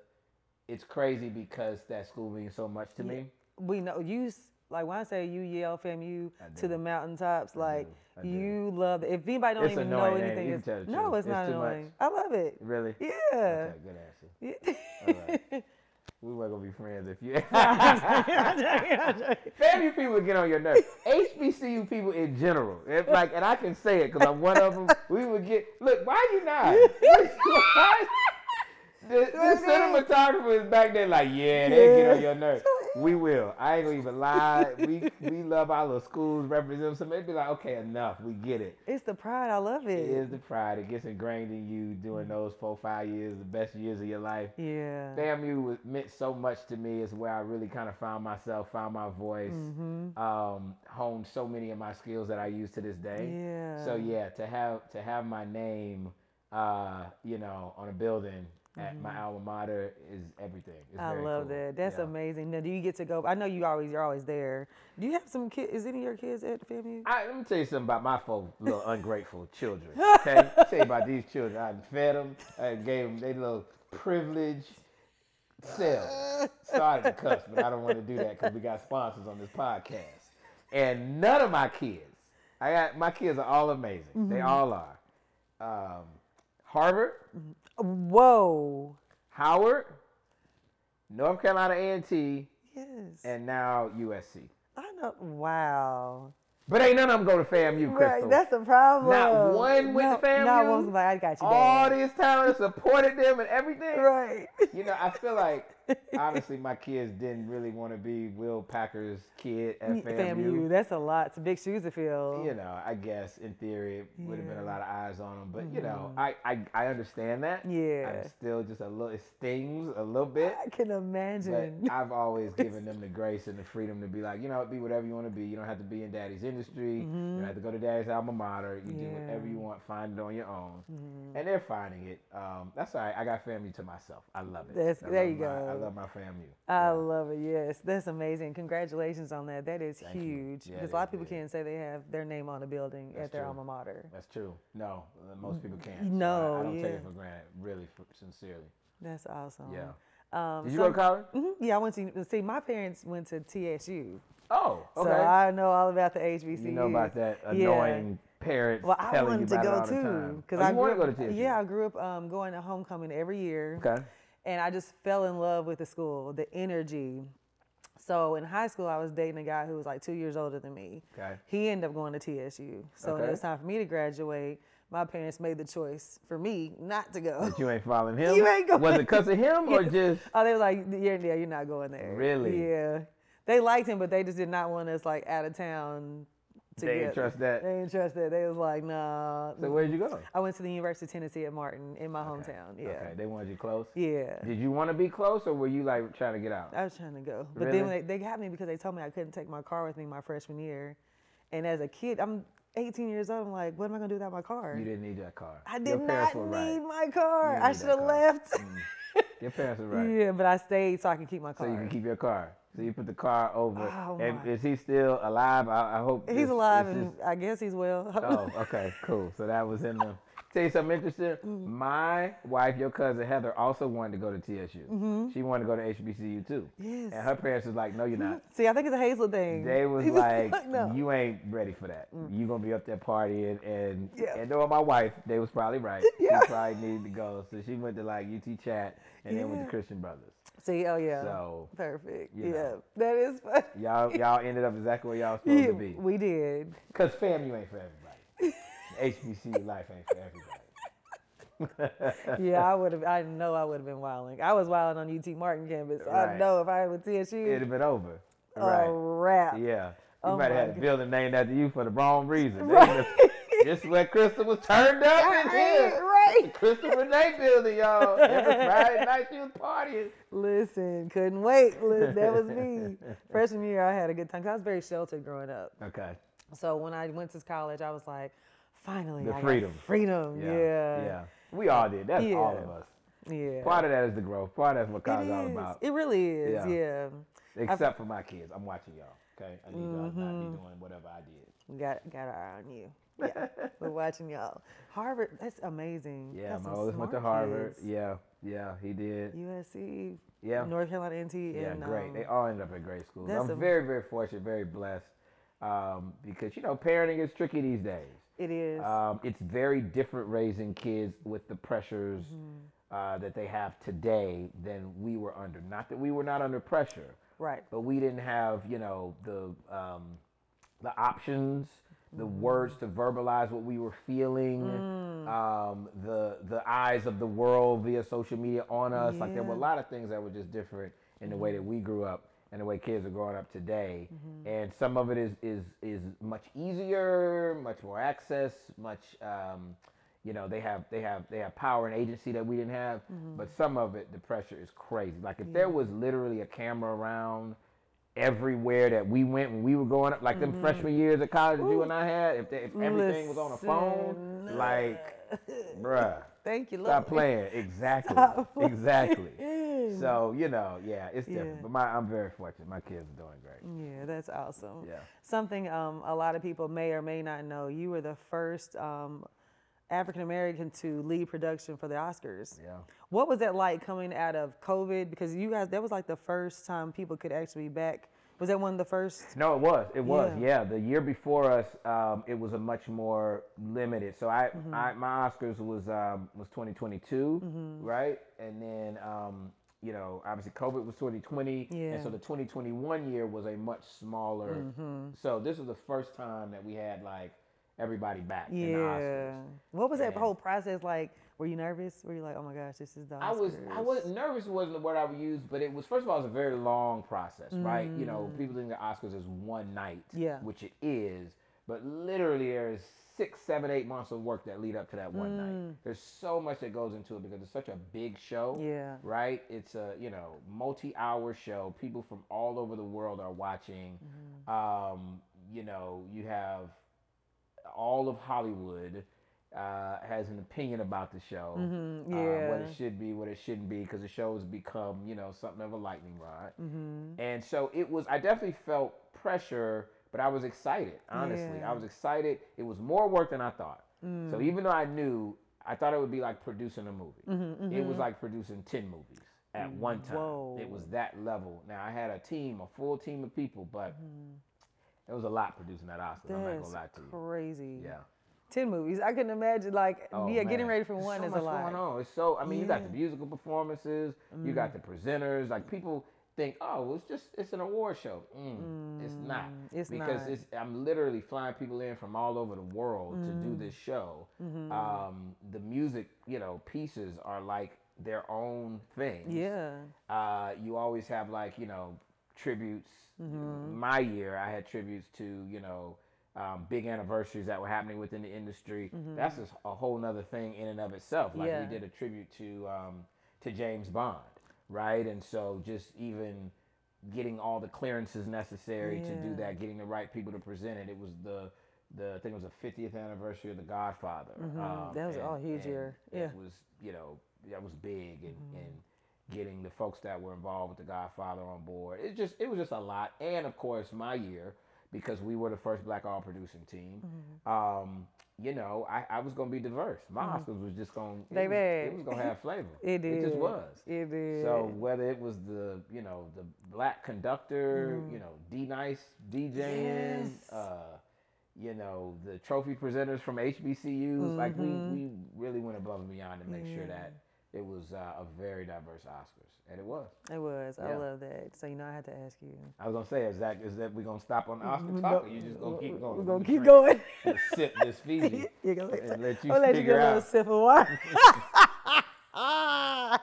it's crazy because that school means so much to me. We know you like when I say you yell FAMU you to do. the mountaintops, like I do. you love it. If anybody don't It's even annoying, know anything, it's, no, truth. it's not It's too much. annoying. I love it. Really? Yeah. Okay, good answer. All right. We weren't gonna be friends if you. FAMU people get on your nerves. HBCU people in general, If, like, and I can say it because I'm one of them. We would get. Look, why you not? The, the cinematographer is back there like, yeah, they get on your nerves. We will. I ain't gonna even lie. We we love our little schools, represent them. They'd be like, okay, enough. We get it. It's the pride. I love it. It is the pride. It gets ingrained in you doing those four, five years, the best years of your life. Yeah. FAMU was, meant so much to me. It's where I really kind of found myself, found my voice, um, honed so many of my skills that I use to this day. Yeah. So yeah, to have to have my name, uh, you know, on a building at my mm-hmm. alma mater is everything. It's I love cool. that. That's Yeah. amazing. Now, do you get to go? I know you always you're always there. Do you have some kids? Is any of your kids at the FAMU? I, let me tell you something about my little ungrateful children. Okay, tell you about these children. I fed them. I gave them their little privilege selves. Started to cuss, but I don't want to do that because we got sponsors on this podcast. And none of my kids, I got my kids are all amazing. They mm-hmm. all are. Um, Harvard, mm-hmm. Whoa. Howard, North Carolina A&T, Yes. and now USC. I know. Wow. But ain't none of them go to FAMU, Crystal. Right. That's the problem. Not one went no, to FAMU. Not one was like, I got you. all Dad. this time I supported them and everything. Right. You know, I feel like honestly, my kids didn't really want to be Will Packer's kid at FAMU. FAMU. That's a lot. It's big shoes to fill. You know, I guess in theory it would have been a lot of eyes on them, but you know, I, I I understand that. Mm-hmm. Yeah. I'm still just a little. It stings a little bit. I can But imagine. I've always given them the grace and the freedom to be like, you know, be whatever you want to be. You don't have to be in daddy's industry. You don't have to go to daddy's alma mater. You do whatever Mm-hmm. You want, find it on your own. And they're finding it. Um, that's all right. I got family to myself. I love it. That's- I there love you my- I love my family. I love it. Yes, that's amazing. Congratulations on that. That is Thank huge because it a lot of people can't say they have their name on a building That's at their true. alma mater. That's true. No, uh, most people can't. No, I, I don't take it for granted. Really, for, sincerely. That's awesome. Yeah. Um, Did you go to college? Mhm. Yeah, I went to see. My parents went to TSU, Oh, okay. so I know all about the HBCU. you know about that Yeah. annoying parents Well, I telling wanted you to go too because Oh, I you grew to go to TSU? Yeah, I grew up um, going to homecoming every year. Okay. And I just fell in love with the school, the energy. So in high school, I was dating a guy who was like two years older than me. Okay. He ended up going to TSU. So when Okay. it was time for me to graduate, my parents made the choice for me not to go. But you ain't following him. You ain't going. Was it because of him or just? Oh, they were like, yeah, yeah, you're not going there. Really? Yeah. They liked him, but they just did not want us like out of town. They didn't trust that? They didn't trust that. They was like, nah. So where'd you go? I went to the University of Tennessee at Martin in my hometown. Yeah. Okay. They wanted you close. Yeah. Did you want to be close or were you like trying to get out? I was trying to go, but Really? then they, they got me because they told me I couldn't take my car with me my freshman year, and as a kid, I'm 18 years old. I'm like, what am I gonna do without my car? You didn't need that car. I did not need right. my car. I should have left. Mm. Your parents were right. Yeah, but I stayed so I could keep my car. So you can keep your car. So you put the car over. Oh, and my. is he still alive? I, I hope. He's alive, and I guess he's well. Oh, okay, cool. So that was in the. Tell you something interesting. Mm-hmm. My wife, your cousin Heather, also wanted to go to TSU. She wanted to go to HBCU too. Mm-hmm. Yes. And her parents was like, "No, you're not." See, I think it's a Hayslett thing. They was like, no. "You ain't ready for that. You gonna be up there partying." And Yeah. and knowing my wife, they was probably right. Yeah. She probably needed to go, so she went to like UT Chat and then went Yeah. to Christian Brothers. See, oh yeah, So perfect. you Yeah, that is fun. y'all y'all ended up exactly where y'all was supposed Yeah, to be. we did. Cause FAMU ain't for everybody. HBCU life ain't for everybody. Yeah, I would have. I know I would have been wilding. I was wilding on UT Martin campus. I know if I was with TSU, It'd have been over. a Right. wrap. Yeah. You Oh might have had a building named after you for the wrong reason. Right. This is where Crystal was turned up in here. right. Crystal Renee building, y'all. Every Friday night she was partying. Listen, couldn't wait. Listen, that was me. Freshman year, I had a good time. I was very sheltered growing up. Okay. So when I went to college, I was like, finally, The I freedom. freedom. Yeah. Yeah. Yeah. We all did. That's all of us. Yeah. Part of that is the growth. Part of that's what college is all about. It really is. Yeah. Yeah. Except for my kids. I'm watching y'all. Okay. I need y'all to not Mm-hmm. be doing whatever I did. We got got our eye on you. Yeah. We're watching y'all. Harvard, that's amazing. Yeah, That's my oldest went to Harvard. kids. Yeah, yeah, he did. USC, Yeah. North Carolina A&T, Yeah, and great. um, they all ended up at great schools. I'm a- very, very fortunate, very blessed, um, because you know parenting is tricky these days. It is. Um, it's very different raising kids with the pressures Mm-hmm. uh, that they have today than we were under. Not that we were not under pressure, right. but we didn't have you know the um, the options, the Mm-hmm. words to verbalize what we were feeling, Mm. um, the the eyes of the world via social media on us. Like there were a lot of things that were just different in the way that we grew up and the way kids are growing up today. Mm-hmm. And some of it is is is much easier, much more access, much. Um, you know they have they have they have power and agency that we didn't have Mm-hmm. but some of it the pressure is crazy like if there was literally a camera around everywhere that we went when we were growing up like them freshman years of college that you and i had if, they, if everything was on a phone Mm-hmm. Like bruh Thank you, stop playing exactly Stop playing. exactly so you know yeah it's different Yeah. but my i'm very fortunate my kids are doing great Yeah, that's awesome. Yeah. Something um, a lot of people may or may not know. You were the first um, African American to lead production for the Oscars. yeah What was that like coming out of COVID? Because you guys, that was like the first time people could actually be back. Was that one of the first? No, it was. It was. Yeah. Yeah. The year before us, um, it was a much more limited. So I, Mm-hmm. I my Oscars was um, was 2022, right? And then um, you know, obviously COVID was 2020, Yeah. and so the 2021 year was a much smaller. Mm-hmm. So this was the first time that we had like everybody back in the Yeah. What was that whole process like? Were you nervous? Were you like, oh my gosh, this is the Oscars? I was I wasn't nervous wasn't the word I would use, but it was first of all it was a very long process, right? You know, people think the Oscars is one night, Mm. Yeah. which it is, but literally there's six, seven, eight months of work that lead up to that one night. There's so much that goes into it because it's such a big show. Mm. Yeah. Right? It's a, you know, multi-hour show. People from all over the world are watching. Mm-hmm. Um, you know, you have all of Hollywood uh, has an opinion about the show, Mhm, uh, what it should be, what it shouldn't be, because the show has become, you know, something of a lightning rod. Mm-hmm. And so it was. I definitely felt pressure, but I was excited. Honestly, Yeah. Mm-hmm, I was excited. It was more work than I thought. So even though I knew, I thought it would be like producing a movie. Mm-hmm, It was like producing ten movies at one time. Whoa. It was that level. Now I had a team, a full team of people, but it was a lot producing that Oscar. I'm not Mm-hmm. That's gonna lie to you. crazy. Yeah. Ten movies. I couldn't imagine like Oh, yeah, getting ready for There's one so is much a lot. going on. It's so. I mean, you got the Yeah. Mm. musical performances. You got the presenters. Like people think, oh, it's just it's an award show. Mm, it's not. it's because not. it's. I'm literally flying people in from all over the world to Mm. do this show. Mm-hmm. Um, the music, you know, pieces are like their own thing. Yeah. Uh, you always have like you know tributes. Mm-hmm. My year, I had tributes to you know um, big anniversaries that were happening within the industry. That's just a whole nother thing in and of itself. Like Mm-hmm. Yeah. we did a tribute to um, to James Bond, right? And so just even getting all the clearances necessary to do that, getting the right people to present it. It was the the I think it was the 50th anniversary of The Godfather. Um, Mm-hmm. That was- all huge year. Yeah. Mm-hmm. It was you know that was big and, and getting the folks that were involved with The Godfather on board. It just it was just a lot. And of course my year because we were the first black all producing team. Mm-hmm. Um, you know, I, I was gonna be diverse. My Oscars was just gonna it was, it was gonna have flavor. It did. It just was. It did. So whether it was the you know the black conductor, you know D Nice DJing, Mm. Yes. uh, you know the trophy presenters from HBCUs, like we we really went above and beyond to make sure Mm-hmm. That it was uh, a very diverse Oscars, and it was. it was. I love that. So you know I had to ask you. I was gonna say, is that is that we gonna stop on the Oscar talk, or you just gonna keep going? We're gonna keep going. gonna sip this Fiji and let you I'll let you figure get a little sip of water.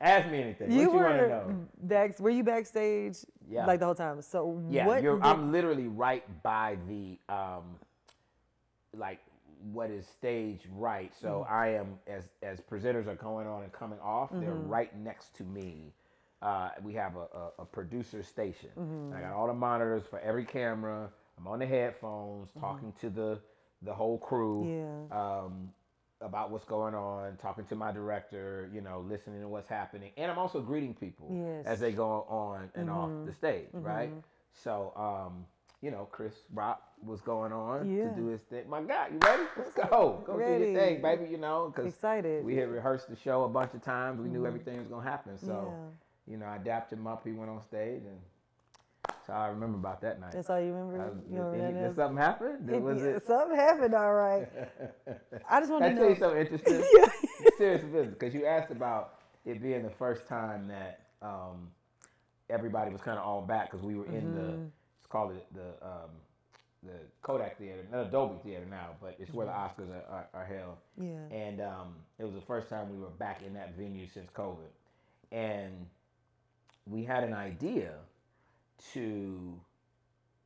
Ask me anything. you what you want to were know? back. Were you backstage? Yeah. Like the whole time. So Yeah, what? you're, did- I'm literally right by the um, like what is staged right. So Mm-hmm. I am as as presenters are going on and coming off, they're Mm-hmm. right next to me. Uh, we have a, a, a producer station. Mm-hmm. I got all the monitors for every camera. I'm on the headphones talking to the the whole crew. Mm-hmm. Yeah. Um, about what's going on, talking to my director, you know, listening to what's happening, and I'm also greeting people Yes. Mm-hmm. as they go on and off the stage, right? So, um, you know, Chris Rock was going on Yeah. to do his thing. My God, you ready? Let's go. Go do Ready. your thing, baby. You know, because Excited. we had rehearsed the show a bunch of times. We knew everything was gonna happen. So, Yeah. you know, I dapped him up. He went on stage, and all I remember about that night. That's all you remember. You did, remember that did something happen? Did, was it? Something happened, all right. I just want to I tell you something interesting? Serious business, because you asked about it being the first time that um, everybody was kind of all back because we were in the it's called it the um, the Kodak Theater, not Dolby Theater now, but it's where the Oscars are, are, are held. Yeah. And um, it was the first time we were back in that venue since COVID, and we had an idea to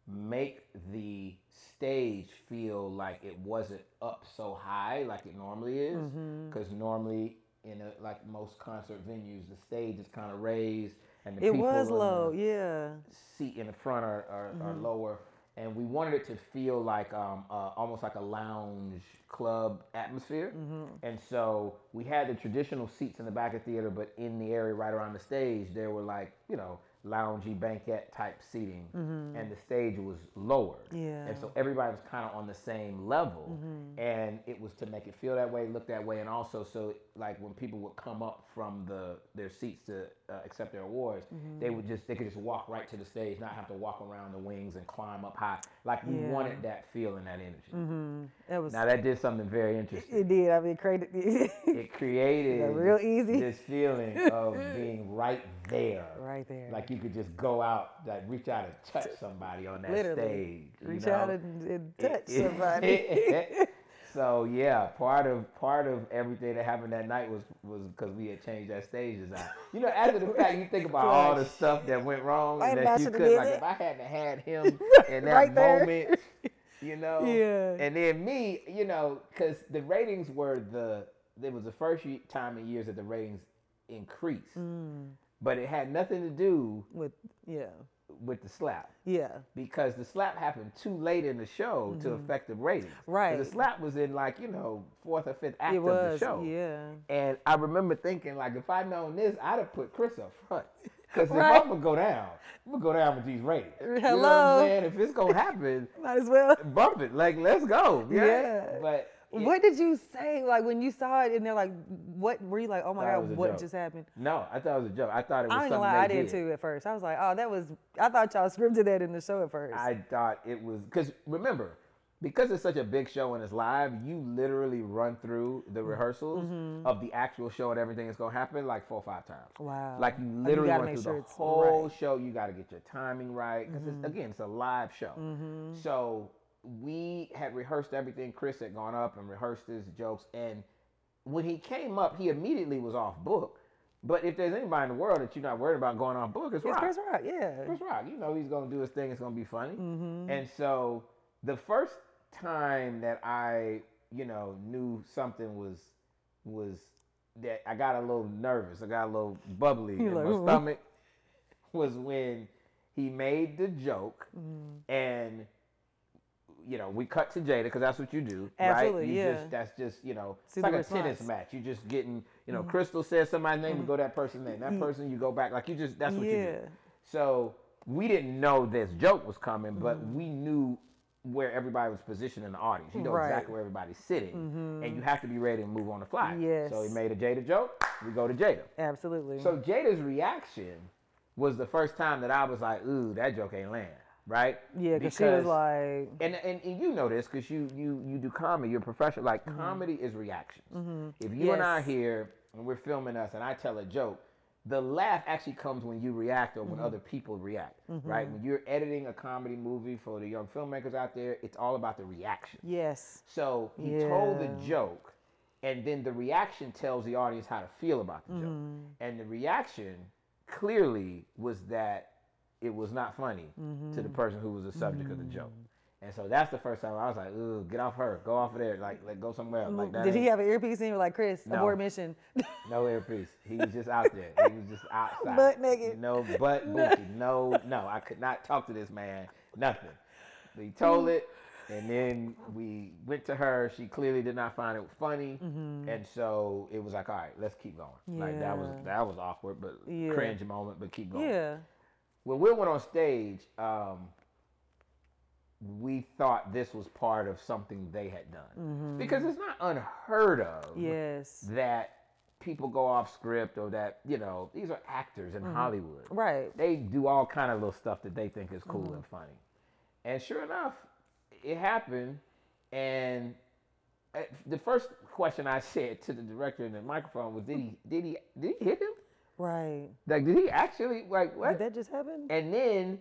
make the stage feel like it wasn't up so high like it normally is Mm-hmm. because normally in a, like most concert venues the stage is kind of raised and the It was low. Yeah. seat in the front are, are, are Mm-hmm. lower and we wanted it to feel like um, uh, almost like a lounge club atmosphere Mm-hmm. and so we had the traditional seats in the back of the theater but in the area right around the stage there were like you know loungy banquette type seating and the stage was lowered Mm-hmm. Yeah. and so everybody was kind of on the same level and it was to make it feel that way look that way and also so like when people would come up from the their seats to uh, accept their awards they would just they could just walk right to the stage not have to walk around the wings and climb up high like we Yeah. wanted that feel and that energy Mm-hmm. That was. now that did something very interesting it did. I mean, crazy. it created real easy. this feeling of being right there right there. like you could just go out, like reach out and touch somebody on that Literally. stage. you Reach know? out and, and touch It- somebody. So yeah, part of part of everything that happened that night was was because we had changed that stage design. You know, after the fact, you think about all the stuff that went wrong and that you could like. it? If I hadn't had him in that Right moment, you know. Yeah. And then me, you know, because the ratings were the it was the first time in years that the ratings increased, Mm. but it had nothing to do With yeah, with the slap yeah, because the slap happened too late in the show to affect the ratings. Mm-hmm. Right. The slap was in like you know fourth or fifth act it of was. the show. Yeah, And I remember thinking like, if I'd known this, I'd have put Chris up front. Because Right. if I'm gonna go down, I'm gonna go down with these ratings. You know what I'm saying? If it's gonna happen, might as well. bump it. Like, let's go. Yeah. Yeah. But it- What did you say? Like when you saw it, and they're like, "What were you like? Oh my Thought it was god, what joke. just happened?" no, I thought it was a joke. I thought it was I ain't something gonna lie, I they did too at first. I was like, "Oh, that was." I thought y'all scripted that in the show at first. I thought it was because remember, because it's such a big show and it's live, you literally run through Mm-hmm. the rehearsals of the actual show and everything that's gonna happen like four or five times. Wow. Like you literally gotta run through sure the whole right. Mm-hmm. show. You got to get your timing right because again, it's a live show. So we had rehearsed everything. Chris had gone up and rehearsed his jokes, and when he came up, he immediately was off book. But if there's anybody in the world that you're not worried about going off book, it's, it's Rock. Chris Rock, yeah. Chris Rock. You know he's gonna do his thing. It's gonna be funny. Mm-hmm. And so the first time that I, you know, knew something was was that I got a little nervous. I got a little bubbly You in like, my stomach. Was when he made the joke Mm-hmm. and. You know, we cut to Jada because that's what you do, Absolutely, right? You yeah. Just, that's just you know, See it's like a tennis response. Mm-hmm. match. You're just getting, you know, Crystal says somebody's name, you go that person's name. That person, you go back. Like you just, that's what you do. So we didn't know this joke was coming, but Mm-hmm. we knew where everybody was positioned in the audience. You know Right. Mm-hmm. exactly where everybody's sitting, and you have to be ready to move on the fly. Yes. So he made a Jada joke. We go to Jada. Absolutely. So Jada's reaction was the first time that I was like, "Ooh, that joke ain't land." Right? yeah, because she was like, and, and and you know this because you you you do comedy. You're a professional. Like Mm-hmm. comedy is reactions. If you and I Yes. here and we're filming us, and I tell a joke, the laugh actually comes when you react or when Mm-hmm. other people react. Right? When you're editing a comedy movie for the young filmmakers out there, it's all about the reaction. yes, So he told the joke, and then the reaction tells the audience how to feel about the joke. Mm-hmm. And the reaction clearly was that it was not funny Mm-hmm. to the person who was the subject of the joke. And so that's the first time I was like, "Ooh, get off her, go off of there, like, like go somewhere else." Like that. did he have an earpiece in? You like, Chris, No. abort mission. no earpiece? He was just out there. He was just outside, Butt naked. No butt booty. No, no. I could not talk to this man. Nothing. He told it, and then we went to her. She clearly did not find it funny, and so it was like, all right, let's keep going. Like that was Mm-hmm. That was awkward, but Yeah. cringe moment, but keep going. yeah. When we went on stage, um, we thought this was part of something they had done because it's not unheard of Mm-hmm. Yes. that people go off script or that you know these are actors in Hollywood. Right. They do all kind of little stuff that they think is cool Mm-hmm. and funny, and sure enough, it happened. And uh, the first question I said to the director in the microphone was, "Did he? Did he? Did he hit him? Right. Like, did he actually? Like, what?" Did that just happen? And then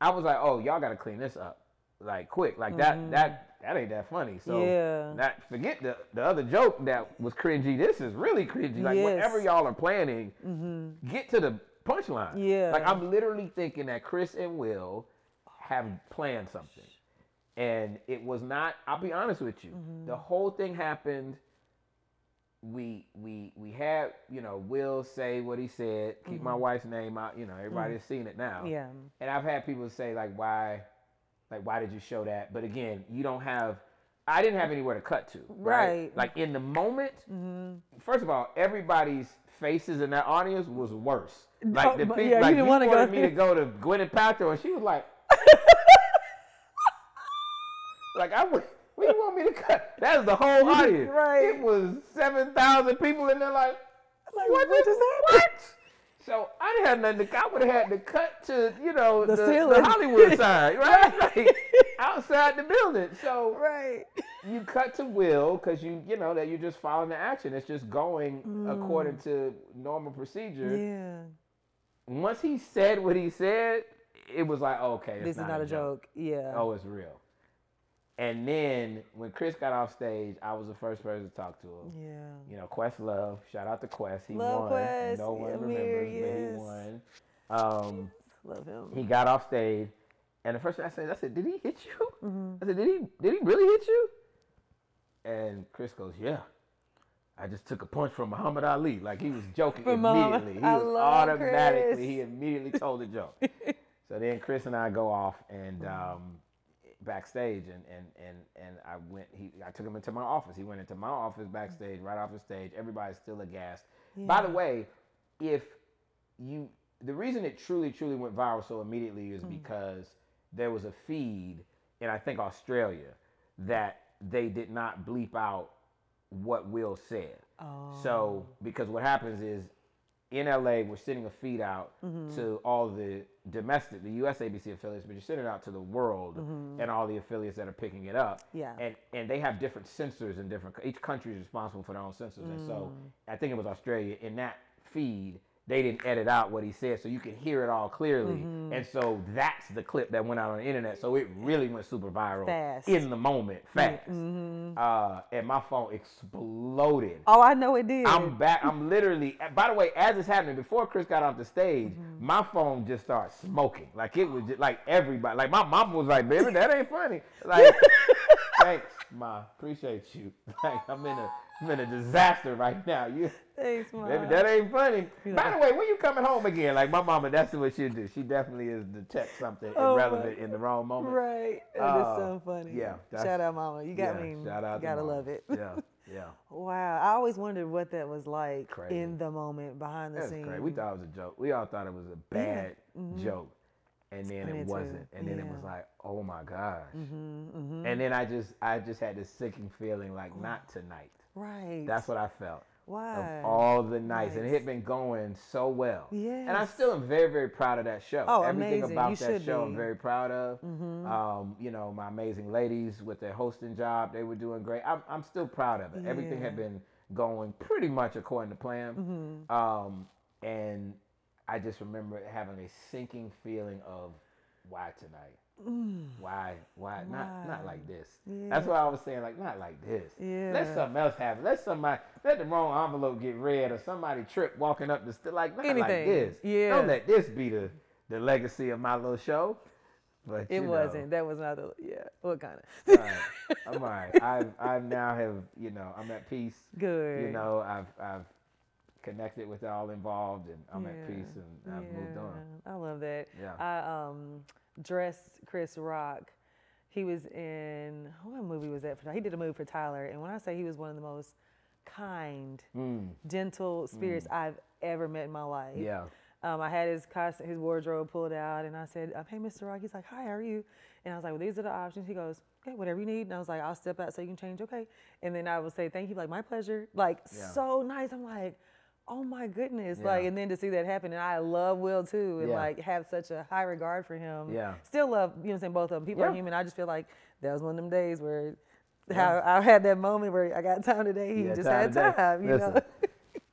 I was like, "Oh, y'all got to clean this up, like quick. Like that, that, that ain't that funny." So Mm-hmm. Yeah. not forget the the other joke that was cringy. This is really cringy. Like Yes. Mm-hmm. whatever y'all are planning, get to the punchline. Yeah. Like I'm literally thinking that Chris and Will have planned something, and it was not. I'll be honest with you. Mm-hmm. The whole thing happened. We we we had you know Will say what he said. Keep my wife's name out. You know everybody's seen it now. Mm-hmm. Yeah. And I've had people say like, why, like why did you show that? But again, you don't have. I didn't have anywhere to cut to. Right. Right. Like in the moment. First of all, everybody's faces in that audience was worse. Like the people, yeah, you like didn't you wanna go me to go to Gwyneth Paltrow, and she was like, like I would. What do you want me to cut? That was the whole audience. right. It was seven thousand people in there. Like, Like, what, what the- just what? So I didn't have nothing to. cut. I would have had to cut to you know The the, the. Hollywood side, right? Like, outside the building. So Right. you cut to Will because you you know that you're just following the action. It's just going according to normal procedure. Mm. Yeah. once he said what he said, it was like, okay, it's this is not a joke. Yeah. Oh, it's real. And then when Chris got off stage, I was the first person to talk to him. yeah. You know, Questlove. Shout out to Quest. He Love won. Quest. No one Ahmir, remembers, but he won. Um, Love him. he got off stage, and the first thing I said, I said, "Did he hit you?" Mm-hmm. I said, "Did he? Did he really hit you?" And Chris goes, "Yeah." I just took a punch from Muhammad Ali. Like he was joking From Muhammad- immediately. He I was automatically. Chris. He immediately told the joke. so then Chris and I go off and um, backstage, and and and and I went. He I took him into my office. He went into my office backstage, right off the stage. Everybody's still aghast. By the way, if you the reason it truly truly went viral so immediately is hmm. because there was a feed in I think Australia that they did not bleep out what Will said. Oh. So because what happens is in LA we're sending a feed out mm-hmm. to all the domestic the US ABC affiliates, but you're sending it out to the world mm-hmm. and all the affiliates that are picking it up. Yeah. And and they have different censors in different each country is responsible for their own censors. And so mm. I think it was Australia in that feed they didn't edit out what he said, so you can hear it all clearly. And so that's the clip that went out on the internet. So it really went super viral Fast. in the moment, fast. Uh, and my phone exploded. Oh, I know it did. I'm back. I'm literally. By the way, as it's happening, before Chris got off the stage, Mm-hmm. my phone just started smoking. Like it was just like everybody. Like my mom was like, "Baby, that ain't funny." Like, thanks, ma. Appreciate you. Like I'm in a, I'm in a disaster right now. You, Thanks, Mom. baby, that ain't funny. By the way, when you coming home again? Like my mama, that's what she do. She definitely is detect something Oh, irrelevant in the wrong moment. Right. That is Oh, so funny. yeah, Shout out, Mama. You got Yeah, me. Shout out. You gotta love it. Yeah, yeah. Wow. I always wondered what that was like Crazy. in the moment, behind the That's scenes. great. We thought it was a joke. We all thought it was a bad mm-hmm. joke, and then it wasn't. And then it was Mm-hmm, like, oh my gosh. And then I just, I just had this sinking feeling like, not tonight. right. That's what I felt. Why? Of all the nights, and it had been going so well. Yeah. And I still am very, very proud of that show. Oh, Everything amazing. about You that show, I'm. Mm-hmm. very proud of. Um, you know, my amazing ladies with their hosting job, they were doing great. I'm, I'm still proud of it. Everything had been going pretty much according to plan. Mm-hmm. Um, and I just remember having a sinking feeling of why tonight? Why, why, not, not Mm. Like this. That's why I was saying, like, not like this. Let Yeah. something else happen. Let somebody, let the wrong envelope get read, or somebody trip walking up the st- like, not like this. Yeah. Don't let this be the the legacy of my little show. But it wasn't. Know, That was not the. Yeah. What kind of? all right. I'm all right. I I now have you know I'm at peace. Good. You know I've I've connected with all involved, and I'm at peace, and I've moved on. I love that. Yeah. I um dressed Chris Rock. He was in what movie was that for? He did a movie for Tyler, and when I say he was one of the most kind, Mm, gentle spirits I've ever met in my life. yeah. Um, I had his costume, his wardrobe pulled out, and I said, um, "Hey, Mr. Rock." He's like, "Hi, how are you?" And I was like, "Well, these are the options." He goes, "Okay, whatever you need." And I was like, "I'll step out so you can change." Okay. And then I would say, "Thank you." Like, my pleasure. Like, Yeah. so nice. I'm like, "Oh my goodness!" Yeah. Like, and then to see that happen, and I love Will too, and Yeah. like have such a high regard for him. Yeah. Still love, you know, what I'm saying both of them. People are human. I just feel like that was one of them days where. How I had that moment where I got time today. He Yeah, just time had today. time, you Listen, know.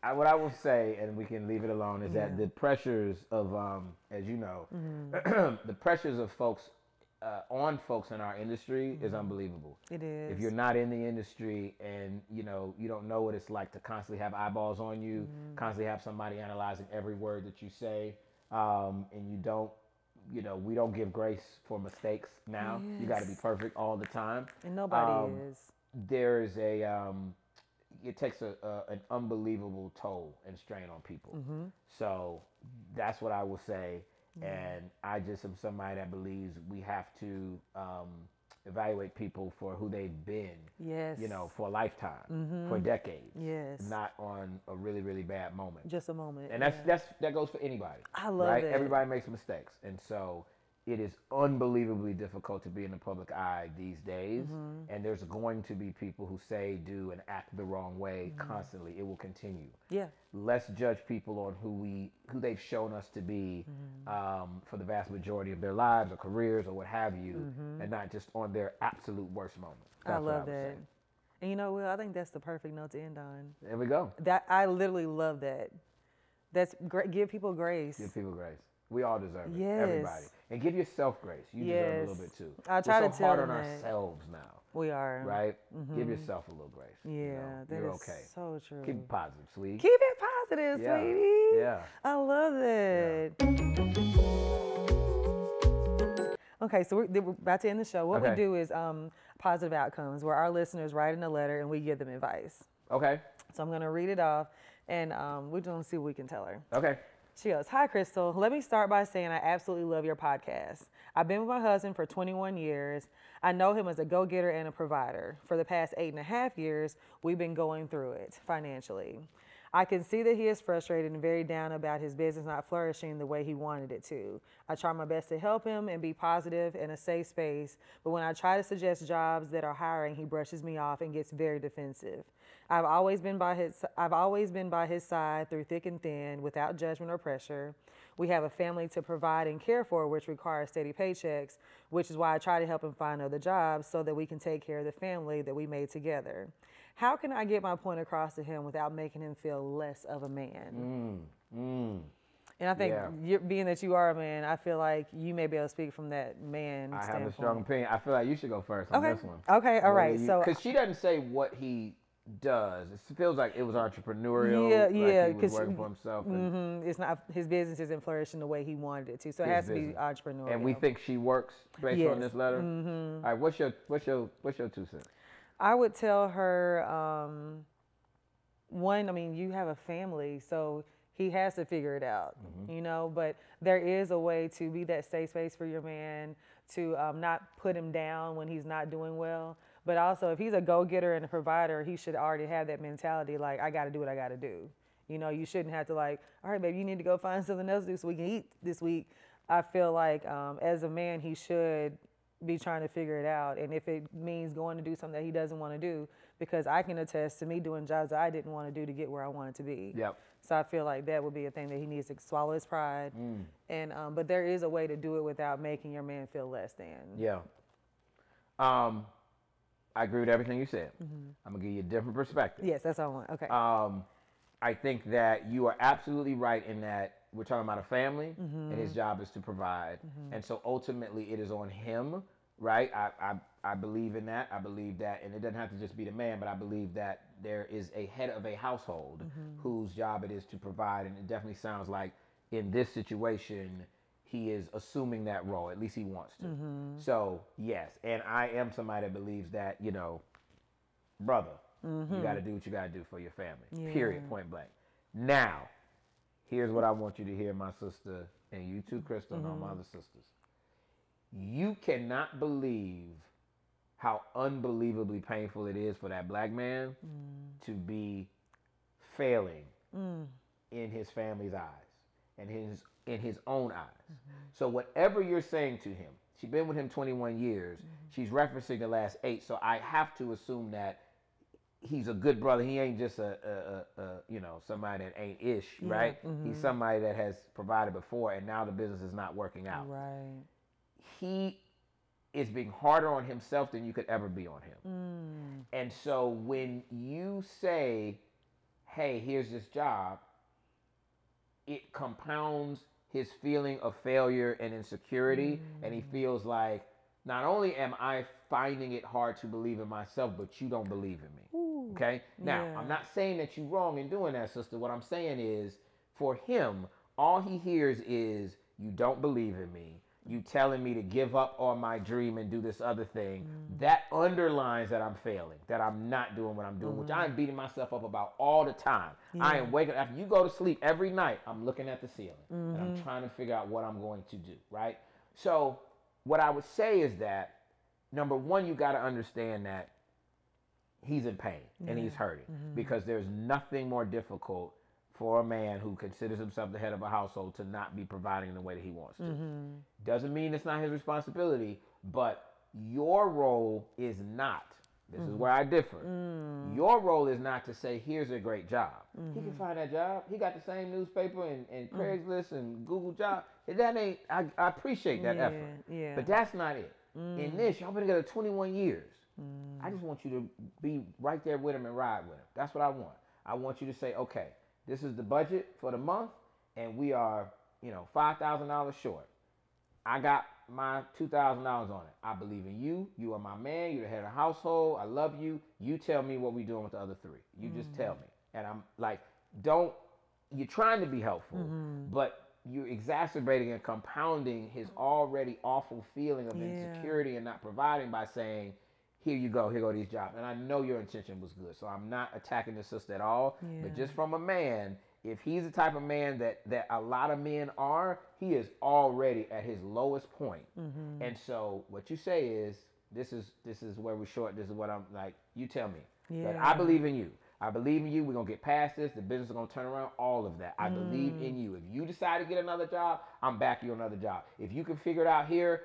I, what I will say, and we can leave it alone, is that the pressures of, um, as you know, Mm-hmm. the pressures of folks uh, on folks in our industry is unbelievable. It is. If you're not in the industry and you know you don't know what it's like to constantly have eyeballs on you, Mm-hmm. constantly have somebody analyzing every word that you say, um, and you don't, you know, we don't give grace for mistakes now. You got to be perfect all the time and nobody um, is. there's a um, it takes a, a an unbelievable toll and strain on people. Mm-hmm. So that's what I will say, and I just am somebody that believes we have to um, evaluate people for who they've been. Yes. You know, for a lifetime, for decades. Yes. Not on a really really bad moment. Just a moment. And that's yeah. that's that goes for anybody. I love right? that. Everybody makes mistakes, and so it is unbelievably difficult to be in the public eye these days. Mm-hmm. And there's going to be people who say, do, and act the wrong way Mm-hmm. constantly. It will continue. yeah. Let's judge people on who we who they've shown us to be Mm-hmm. um, for the vast majority of their lives or careers or what have you, Mm-hmm. and not just on their absolute worst moment. I That's what love would that. say. And you know, Will, I think that's the perfect note to end on. There we go. That I literally love that. That's great. Give people grace. Give people grace. We all deserve it. Yes. Everybody. And give yourself grace. You deserve a little bit too. I try We're to so tell hard on that. ourselves now. we are. Right? Give yourself a little grace. you Yeah, know? that You're is okay. so true. Keep it positive, sweetie. Keep it positive, Yeah. sweetie. Yeah. I love that. Okay, so we're, we're about to end the show. What we do is um, positive outcomes, where our listeners write in a letter and we give them advice. Okay. So I'm going to read it off, and um, we're going to see what we can tell her. Okay. She goes, Hi, Crystal. Let me start by saying I absolutely love your podcast. I've been with my husband for 21 years. I know him as a go getter and a provider. For the past eight and a half years, we've been going through it financially. I can see that he is frustrated and very down about his business not flourishing the way he wanted it to. I try my best to help him and be positive in a safe space, but when I try to suggest jobs that are hiring, he brushes me off and gets very defensive. I've always been by his I've always been by his side through thick and thin without judgment or pressure. We have a family to provide and care for which requires steady paychecks, which is why I try to help him find other jobs so that we can take care of the family that we made together. How can I get my point across to him without making him feel less of a man? Mm, mm. And I think Yeah. being that you are a man, I feel like you may be able to speak from that man I have a strong opinion. I feel like you should go first on Okay. this one. Okay. All right. So because she doesn't say what he does. It feels like it was entrepreneurial. Yeah, like yeah, He was working for himself. And, Mhm, it's not his business isn't flourishing the way he wanted it to, so it has to be entrepreneurial. and we think she works based Yes. on this letter. All right. What's your what's your what's your two cents? I would tell her, um, one, I mean, you have a family, so he has to figure it out, you know. But there is a way to be that safe space for your man, to um, not put him down when he's not doing well. But also, if he's a go-getter and a provider, he should already have that mentality, like I got to do what I got to do. You know, you shouldn't have to like, all right, baby, you need to go find something else to do so we can eat this week. I feel like um, as a man, he should be trying to figure it out. And if it means going to do something that he doesn't want to do, because I can attest to me doing jobs that I didn't want to do to get where I wanted to be. Yep. So I feel like that would be a thing that he needs to swallow his pride. Mm. And um, but there is a way to do it without making your man feel less than. Yeah. Um, I agree with everything you said. Mm-hmm. I'm gonna give you a different perspective. Yes, that's all I want. Okay. Um, I think that you are absolutely right in that we're talking about a family, and his job is to provide, and so ultimately it is on him, right? I, I I believe in that. I believe that, and it doesn't have to just be the man, but I believe that there is a head of a household whose job it is to provide, and it definitely sounds like in this situation he is assuming that role. At least he wants to. Mm-hmm. So yes, and I am somebody that believes that you know brother, you mm-hmm. got to do what you got to do for your family. Period. Point blank. Now, here's what I want you to hear, my sister, and you too, Crystal, and all my mm-hmm. other sisters. You cannot believe how unbelievably painful it is for that black man mm. to be failing mm. in his family's eyes and his in his own eyes. So whatever you're saying to him, she's been with him 21 years. She's referencing the last eight. So I have to assume that he's a good brother. He ain't just a, a, a, a you know somebody that ain't ish, right? Mm-hmm. He's somebody that has provided before, and now the business is not working out. right. He is being harder on himself than you could ever be on him. Mm. And so when you say, "Hey, here's this job," it compounds his feeling of failure and insecurity, and he mm. feels like not only am I finding it hard to believe in myself, but you don't believe in me. Okay? Now, yeah. I'm not saying that you're wrong in doing that, sister. What I'm saying is for him, all he hears is you don't believe in me. You telling me to give up on my dream and do this other thing. Mm. That underlines that I'm failing, that I'm not doing what I'm doing, which I'm mm. beating myself up about all the time. I am waking up after you go to sleep every night, I'm looking at the ceiling and I'm mm-hmm. trying to figure out what I'm going to do, right? So, what I would say is that number one, you got to understand that he's in pain and he's hurting mm-hmm. because there's nothing more difficult for a man who considers himself the head of a household to not be providing in the way that he wants to. Mm-hmm. Doesn't mean it's not his responsibility, but your role is not. This is mm-hmm. where I differ. Mm. Your role is not to say, here's a great job. He can mm-hmm. find that job. He got the same newspaper and, and mm. Craigslist and Google job. That ain't, I, I appreciate that Yeah, effort. yeah. But that's not it. In mm. this, y'all been together 21 years. I just want you to be right there with him and ride with him. That's what I want. I want you to say, okay, this is the budget for the month. and we are, you know, five thousand dollars short. I got my two thousand dollars on it. I believe in you. You are my man. You're the head of the household. I love you. You tell me what we doing with the other three. You just mm-hmm. tell me. And I'm like, don't. You're trying to be helpful, mm-hmm. but you're exacerbating and compounding his mm. already awful feeling of Yeah. insecurity and not providing by saying, "Here you go. Here go these jobs." And I know your intention was good, so I'm not attacking the sister at all. But just from a man, if he's the type of man that that a lot of men are, he is already at his lowest point. Mm-hmm. And so what you say is, this is this is where we're short. This is what I'm like. You tell me. But I believe in you. I believe in you. We're gonna get past this. The business is gonna turn around. All of that. I believe in Mm. you. If you decide to get another job, I'm backing you on another job. If you can figure it out here,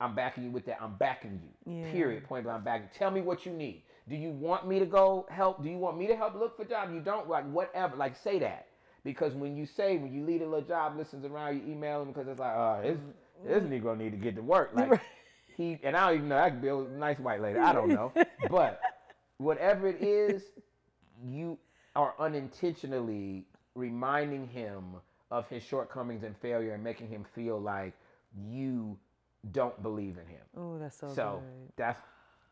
I'm backing you with that. I'm backing you. Yeah. Period. Point blank. I'm backing. Tell me what you need. Do you want me to go help? Do you want me to help look for jobs? You don't like whatever. Like say that. Because when you say when you lead a little job listens around, you email him because it's like, oh, this this mm. Negro need to get to work. Like he and I don't even know that could be a nice white lady. I don't know. but whatever it is, you are unintentionally reminding him of his shortcomings and failure and making him feel like you don't believe in him. Oh, that's so, So good. that's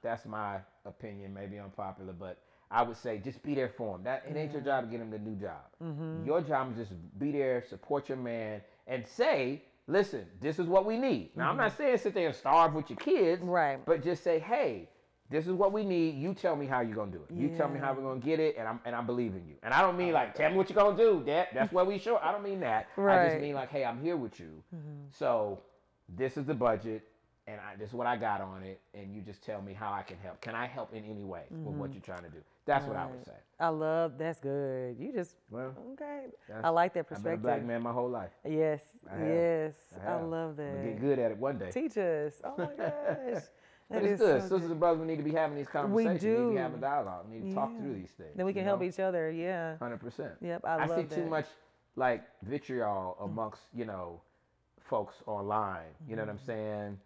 that's my opinion, maybe unpopular, but I would say just be there for him. That it ain't your job to get him the new job. Mm-hmm. Your job is just be there, support your man, and say, "Listen, this is what we need." Now, I'm not saying sit there and starve with your kids, Mm-hmm. Right. But just say, "Hey, this is what we need. You tell me how you're gonna do it. You tell me how Yeah. we're gonna get it, and I'm and I believe in you. And I don't mean like tell me what you're gonna do. That that's what we show. I don't mean that. I just Mm-hmm. mean like, hey, I'm here with you. So this is the budget, and I, this is what I got on it, and you just tell me how I can help. Can I help in any way with what you're trying to do? That's what I would Mm-hmm. Say. I love that's good. You just Well, okay. I like that perspective. I've been a black man my whole life. Yes, I yes, I I, love that. get good at it one day. Teach us. Oh my gosh. But That it's is good. so Sisters and brothers, we need to be having these conversations. We do. need to have a dialogue. We need to talk through these things. Then we can help know? each other. Yeah. Hundred percent. Yep. I, I, love see that. too much like vitriol amongst you know folks online. You know what Mm-hmm. I'm saying?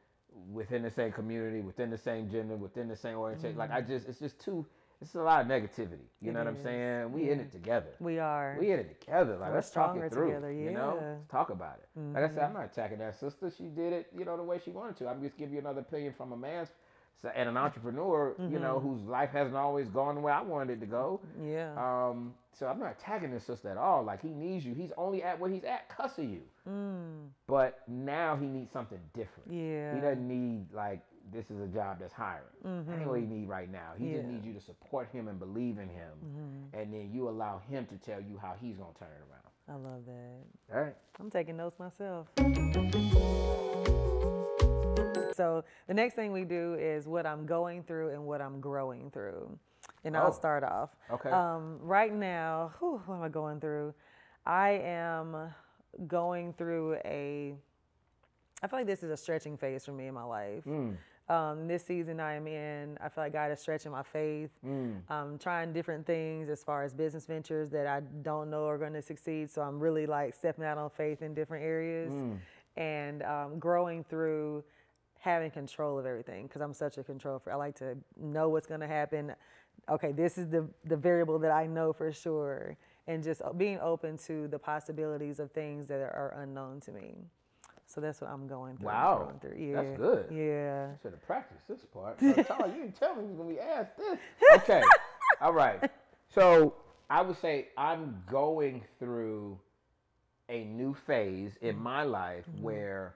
Within the same community, within the same gender, within the same orientation. Like I just, it's just too. It's a lot of negativity. You Mm-hmm. It know what I'm saying? We in it together. We are. We in it together. Like We're let's talk it through. together, You know. Mm-hmm. let's talk about it. Like I said, I'm not attacking that sister. She did it, you know, the way she wanted to. I'm just giving you another opinion from a man's s- and an entrepreneur, you know, Mm-hmm. whose life hasn't always gone the way I wanted it to go. yeah. Um, so I'm not attacking this sister at all. Like he needs you. He's only at where he's at, cussing you. But now he needs something different. Mm. yeah. He doesn't need like this is a job that's hiring. That ain't what he need right now. He just Mm-hmm. Yeah. Mm-hmm. needs you to support him and believe in him, and then you allow him to tell you how he's gonna turn it around. I love that. All right. I'm taking notes myself. So the next thing we do is what I'm going through and what I'm growing through. And I'll Oh. start off. Okay. Um, right now, whew, what am I going through? I am going through a, I feel like this is a stretching phase for me in my life. Mm. Um, this season I am in, I feel like God is stretching my faith. Mm. I'm trying different things as far as business ventures that I don't know are going to succeed. So I'm really like stepping out on faith in different areas Mm. and um, growing through having control of everything because I'm such a control freak. I like to know what's going to happen. Okay, this is the the variable that I know for sure, and just being open to the possibilities of things that are unknown to me. So that's what I'm going through. Wow, going through. Yeah, that's good. Yeah. I should have practiced this part. I'm you, you didn't tell me it was gonna be asked this. Okay. All right. So I would say I'm going through a new phase in Mm-hmm. my life where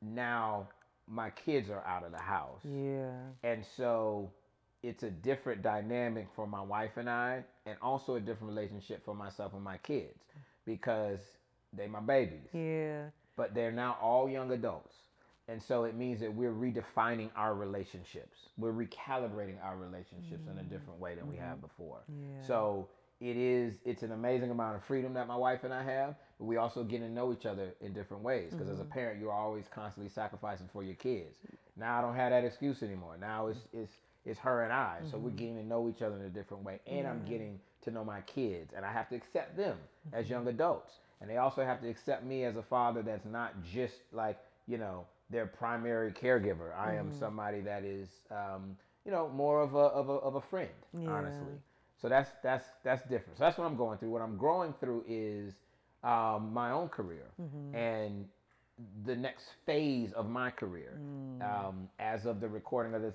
now my kids are out of the house. Yeah. And so it's a different dynamic for my wife and I, and also a different relationship for myself and my kids because they my babies Yeah. but they're now all young adults. And so it means that we're redefining our relationships. We're recalibrating our relationships in a mm-hmm. different way than we have mm-hmm. before. Yeah. So it is it's an amazing amount of freedom that my wife and I have, but we also get to know each other in different ways because as a mm-hmm. parent you're always constantly sacrificing for your kids. Now I don't have that excuse anymore. Now it's it's it's her and I. So we're getting to know each other in a different way and I'm getting to know my kids and I have to accept them as young adults. And they also have to accept me as a father that's not just like, you know, their primary caregiver. I am somebody that is um, you know, more of a of a of a friend, Yeah. honestly. So that's that's that's different. So that's what I'm going through. What I'm growing through is um, my own career and the next phase of my career. Um, as of the recording of this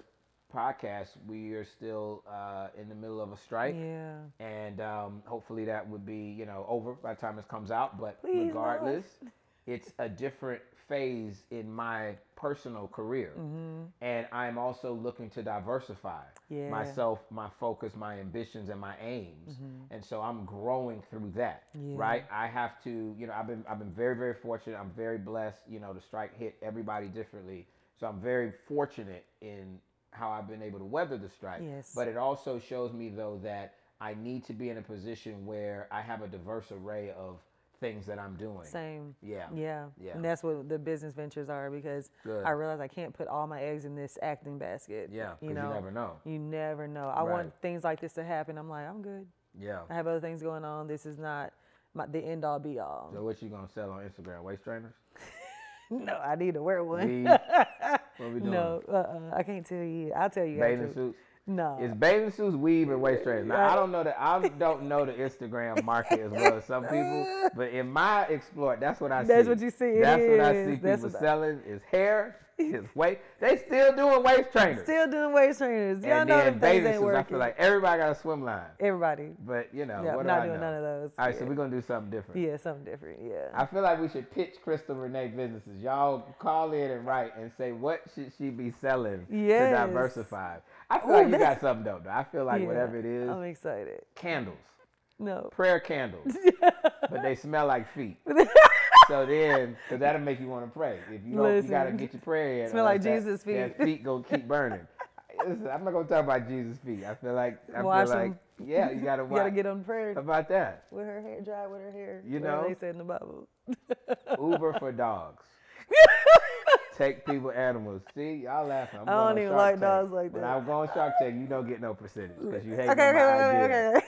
podcast, we are still uh, in the middle of a strike. Yeah. And um, hopefully that would be, you know, over by the time this comes out. But Please, Lord. regardless, it's a different phase in my personal career. And I'm also looking to diversify Mm-hmm. Yeah. myself, my focus, my ambitions, and my aims. And so I'm growing through that. Mm-hmm. Yeah. Right. I have to, you know, I've been I've been very, very fortunate. I'm very blessed. You know, the strike hit everybody differently. So I'm very fortunate in how I've been able to weather the strike. Yes. But it also shows me though that I need to be in a position where I have a diverse array of things that I'm doing. Same. Yeah. Yeah. Yeah. And that's what the business ventures are because Good. I realize I can't put all my eggs in this acting basket. Yeah, You you never know. You never know. I Right. want things like this to happen. I'm like, I'm good. Yeah. I have other things going on. This is not my, the end all be all. So what you gonna sell on Instagram? Waist trainers? no, I need to wear one. Weed? what we doing? no, uh-uh, I can't tell you. I'll tell you. Bathing after. suits? No. It's bathing suits, weave, and waist trainers. Now I don't know that I don't know the Instagram market as well as some people, but in my exploit, that's what I see. That's what you see. That's what I see That's people what I- selling is hair, is weight. They still doing waist trainers. Still doing waist trainers. Y'all and know then things ain't working. I feel like everybody got a swim line, Everybody. but you know Yeah, what I'm do not I doing know? none of those. All right, yeah. so we're gonna do something different. yeah, something different. Yeah. I feel like we should pitch Crystal Renee businesses. Y'all call in and write and say what should she be selling Yes. to diversify. I feel Ooh, like you got something though. though. I feel like Yeah, whatever it is, I'm excited. candles, No. prayer candles, but they smell like feet. so then, because that'll make you want to pray. If you don't, you gotta get your prayer in. Smell uh, like that- Jesus' feet. That feet gonna keep burning. Listen, I'm not gonna talk about Jesus' feet. I feel like I feel like yeah, you gotta You gotta get on prayer How about that? with her hair dry, with her hair. You know? they said in the Bible. Uber for dogs. Take people animals. See, y'all laughing. I'm I going don't even like Tank. dogs like When that. I go on Shark Tank, you don't get no percentage because you hate Okay, my okay, idea. okay, okay.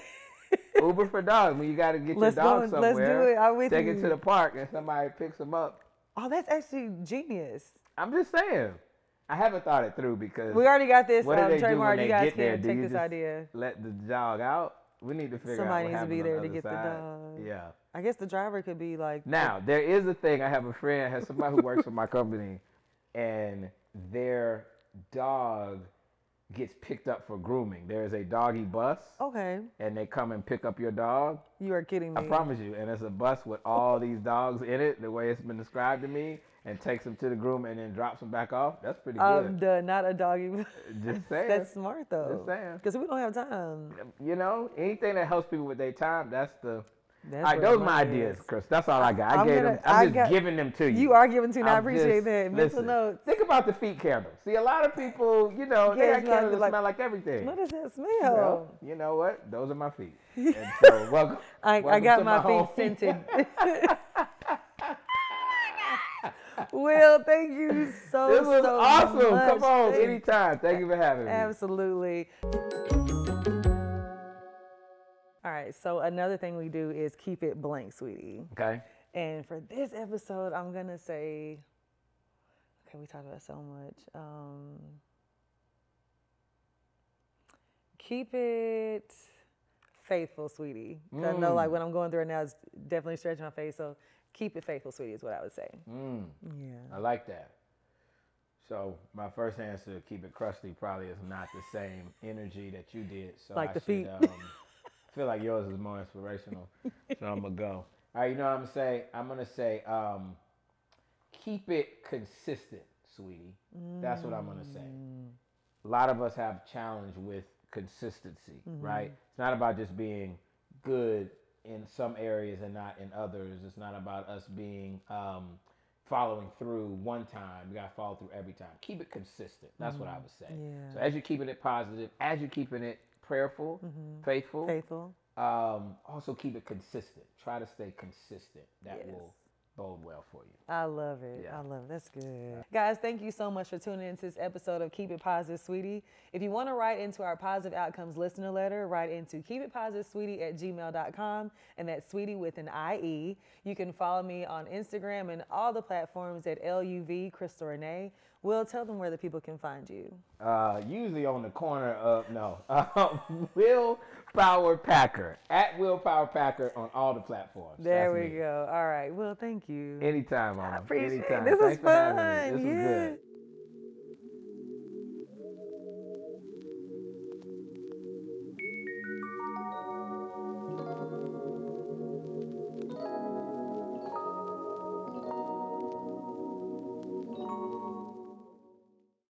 Uber for dogs. When you got to get Let's your dog and- somewhere, let's do it. I'm with take it to the park and somebody picks them up. Oh, that's actually genius. I'm just saying. I haven't thought it through because We already got this what do um, they do trademark. when You they guys get there? can Do take you this idea. let the dog out? We need to figure Somebody out what needs to be there to other get the dog. Yeah. I guess the driver could be like. Now there is a thing. I have a friend, has somebody who works for my company, and their dog gets picked up for grooming. There is a doggy bus, Okay, and they come and pick up your dog. you are kidding me. I promise you. And it's a bus with all these dogs in it, the way it's been described to me, and takes them to the groom and then drops them back off. That's pretty I'm good. done. Not a doggy. Just saying. That's smart though. Just saying. Because we don't have time. you know, anything that helps people with their time, that's the. That's all right, those are my ideas, is. Chris. That's all I got. I I'm gave gonna- them. I'm I just got- giving them to you. You are giving to, me. I appreciate just- that. Mental listen, notes. Think about the feet candle. See, a lot of people, you know, they Yes, got you have candles to that like- smell like everything. What is that smell? Well, you know what? Those are my feet. And so, welcome. I, I got my, home. feet scented. Will, thank you so much. This was so awesome. much. Come on, anytime. Thank you for having me. Absolutely. All right, so another thing we do is keep it blank, sweetie. Okay. And for this episode, I'm gonna say, okay, we talked about so much. Um, keep it faithful, sweetie. 'Cause I know, like, what I'm going through right now is definitely stretching my face. So keep it faithful, sweetie, is what I would say. Mm, Yeah. I like that. So my first answer, keep it crusty, probably is not the same energy that you did. So Like I the should, feet. Um, feel like yours is more inspirational. so I'm gonna go. All right, you know what I'm gonna say? I'm gonna say, um, keep it consistent, sweetie. That's what I'm gonna say. Mm. A lot of us have challenge with consistency, Mm-hmm. right? It's not about just being good in some areas and not in others. It's not about us being um, following through one time. You gotta follow through every time. Keep it consistent. That's what I would say. Mm-hmm. Yeah. So as you're keeping it positive, as you're keeping it prayerful, faithful, Faithful. um, also keep it consistent. Try to stay consistent. That Yes. will bode well for you. I love it. Yeah. I love it. That's good. Guys, thank you so much for tuning into this episode of Keep It Positive, Sweetie. If you want to write into our Positive Outcomes listener letter, write into Keep It Positive, Sweetie at gmail.com, and that's Sweetie with an IE. You can follow me on Instagram and all the platforms at LUV Crystal Renee, Will, tell them where the people can find you. Uh, usually on the corner of no, uh, Will Power Packer at Will Power Packer on all the platforms. There That's we me. go. All right. Well, thank you. Anytime, Mama. I appreciate it. Anytime. This was Thanks me. fun. This was yeah. good.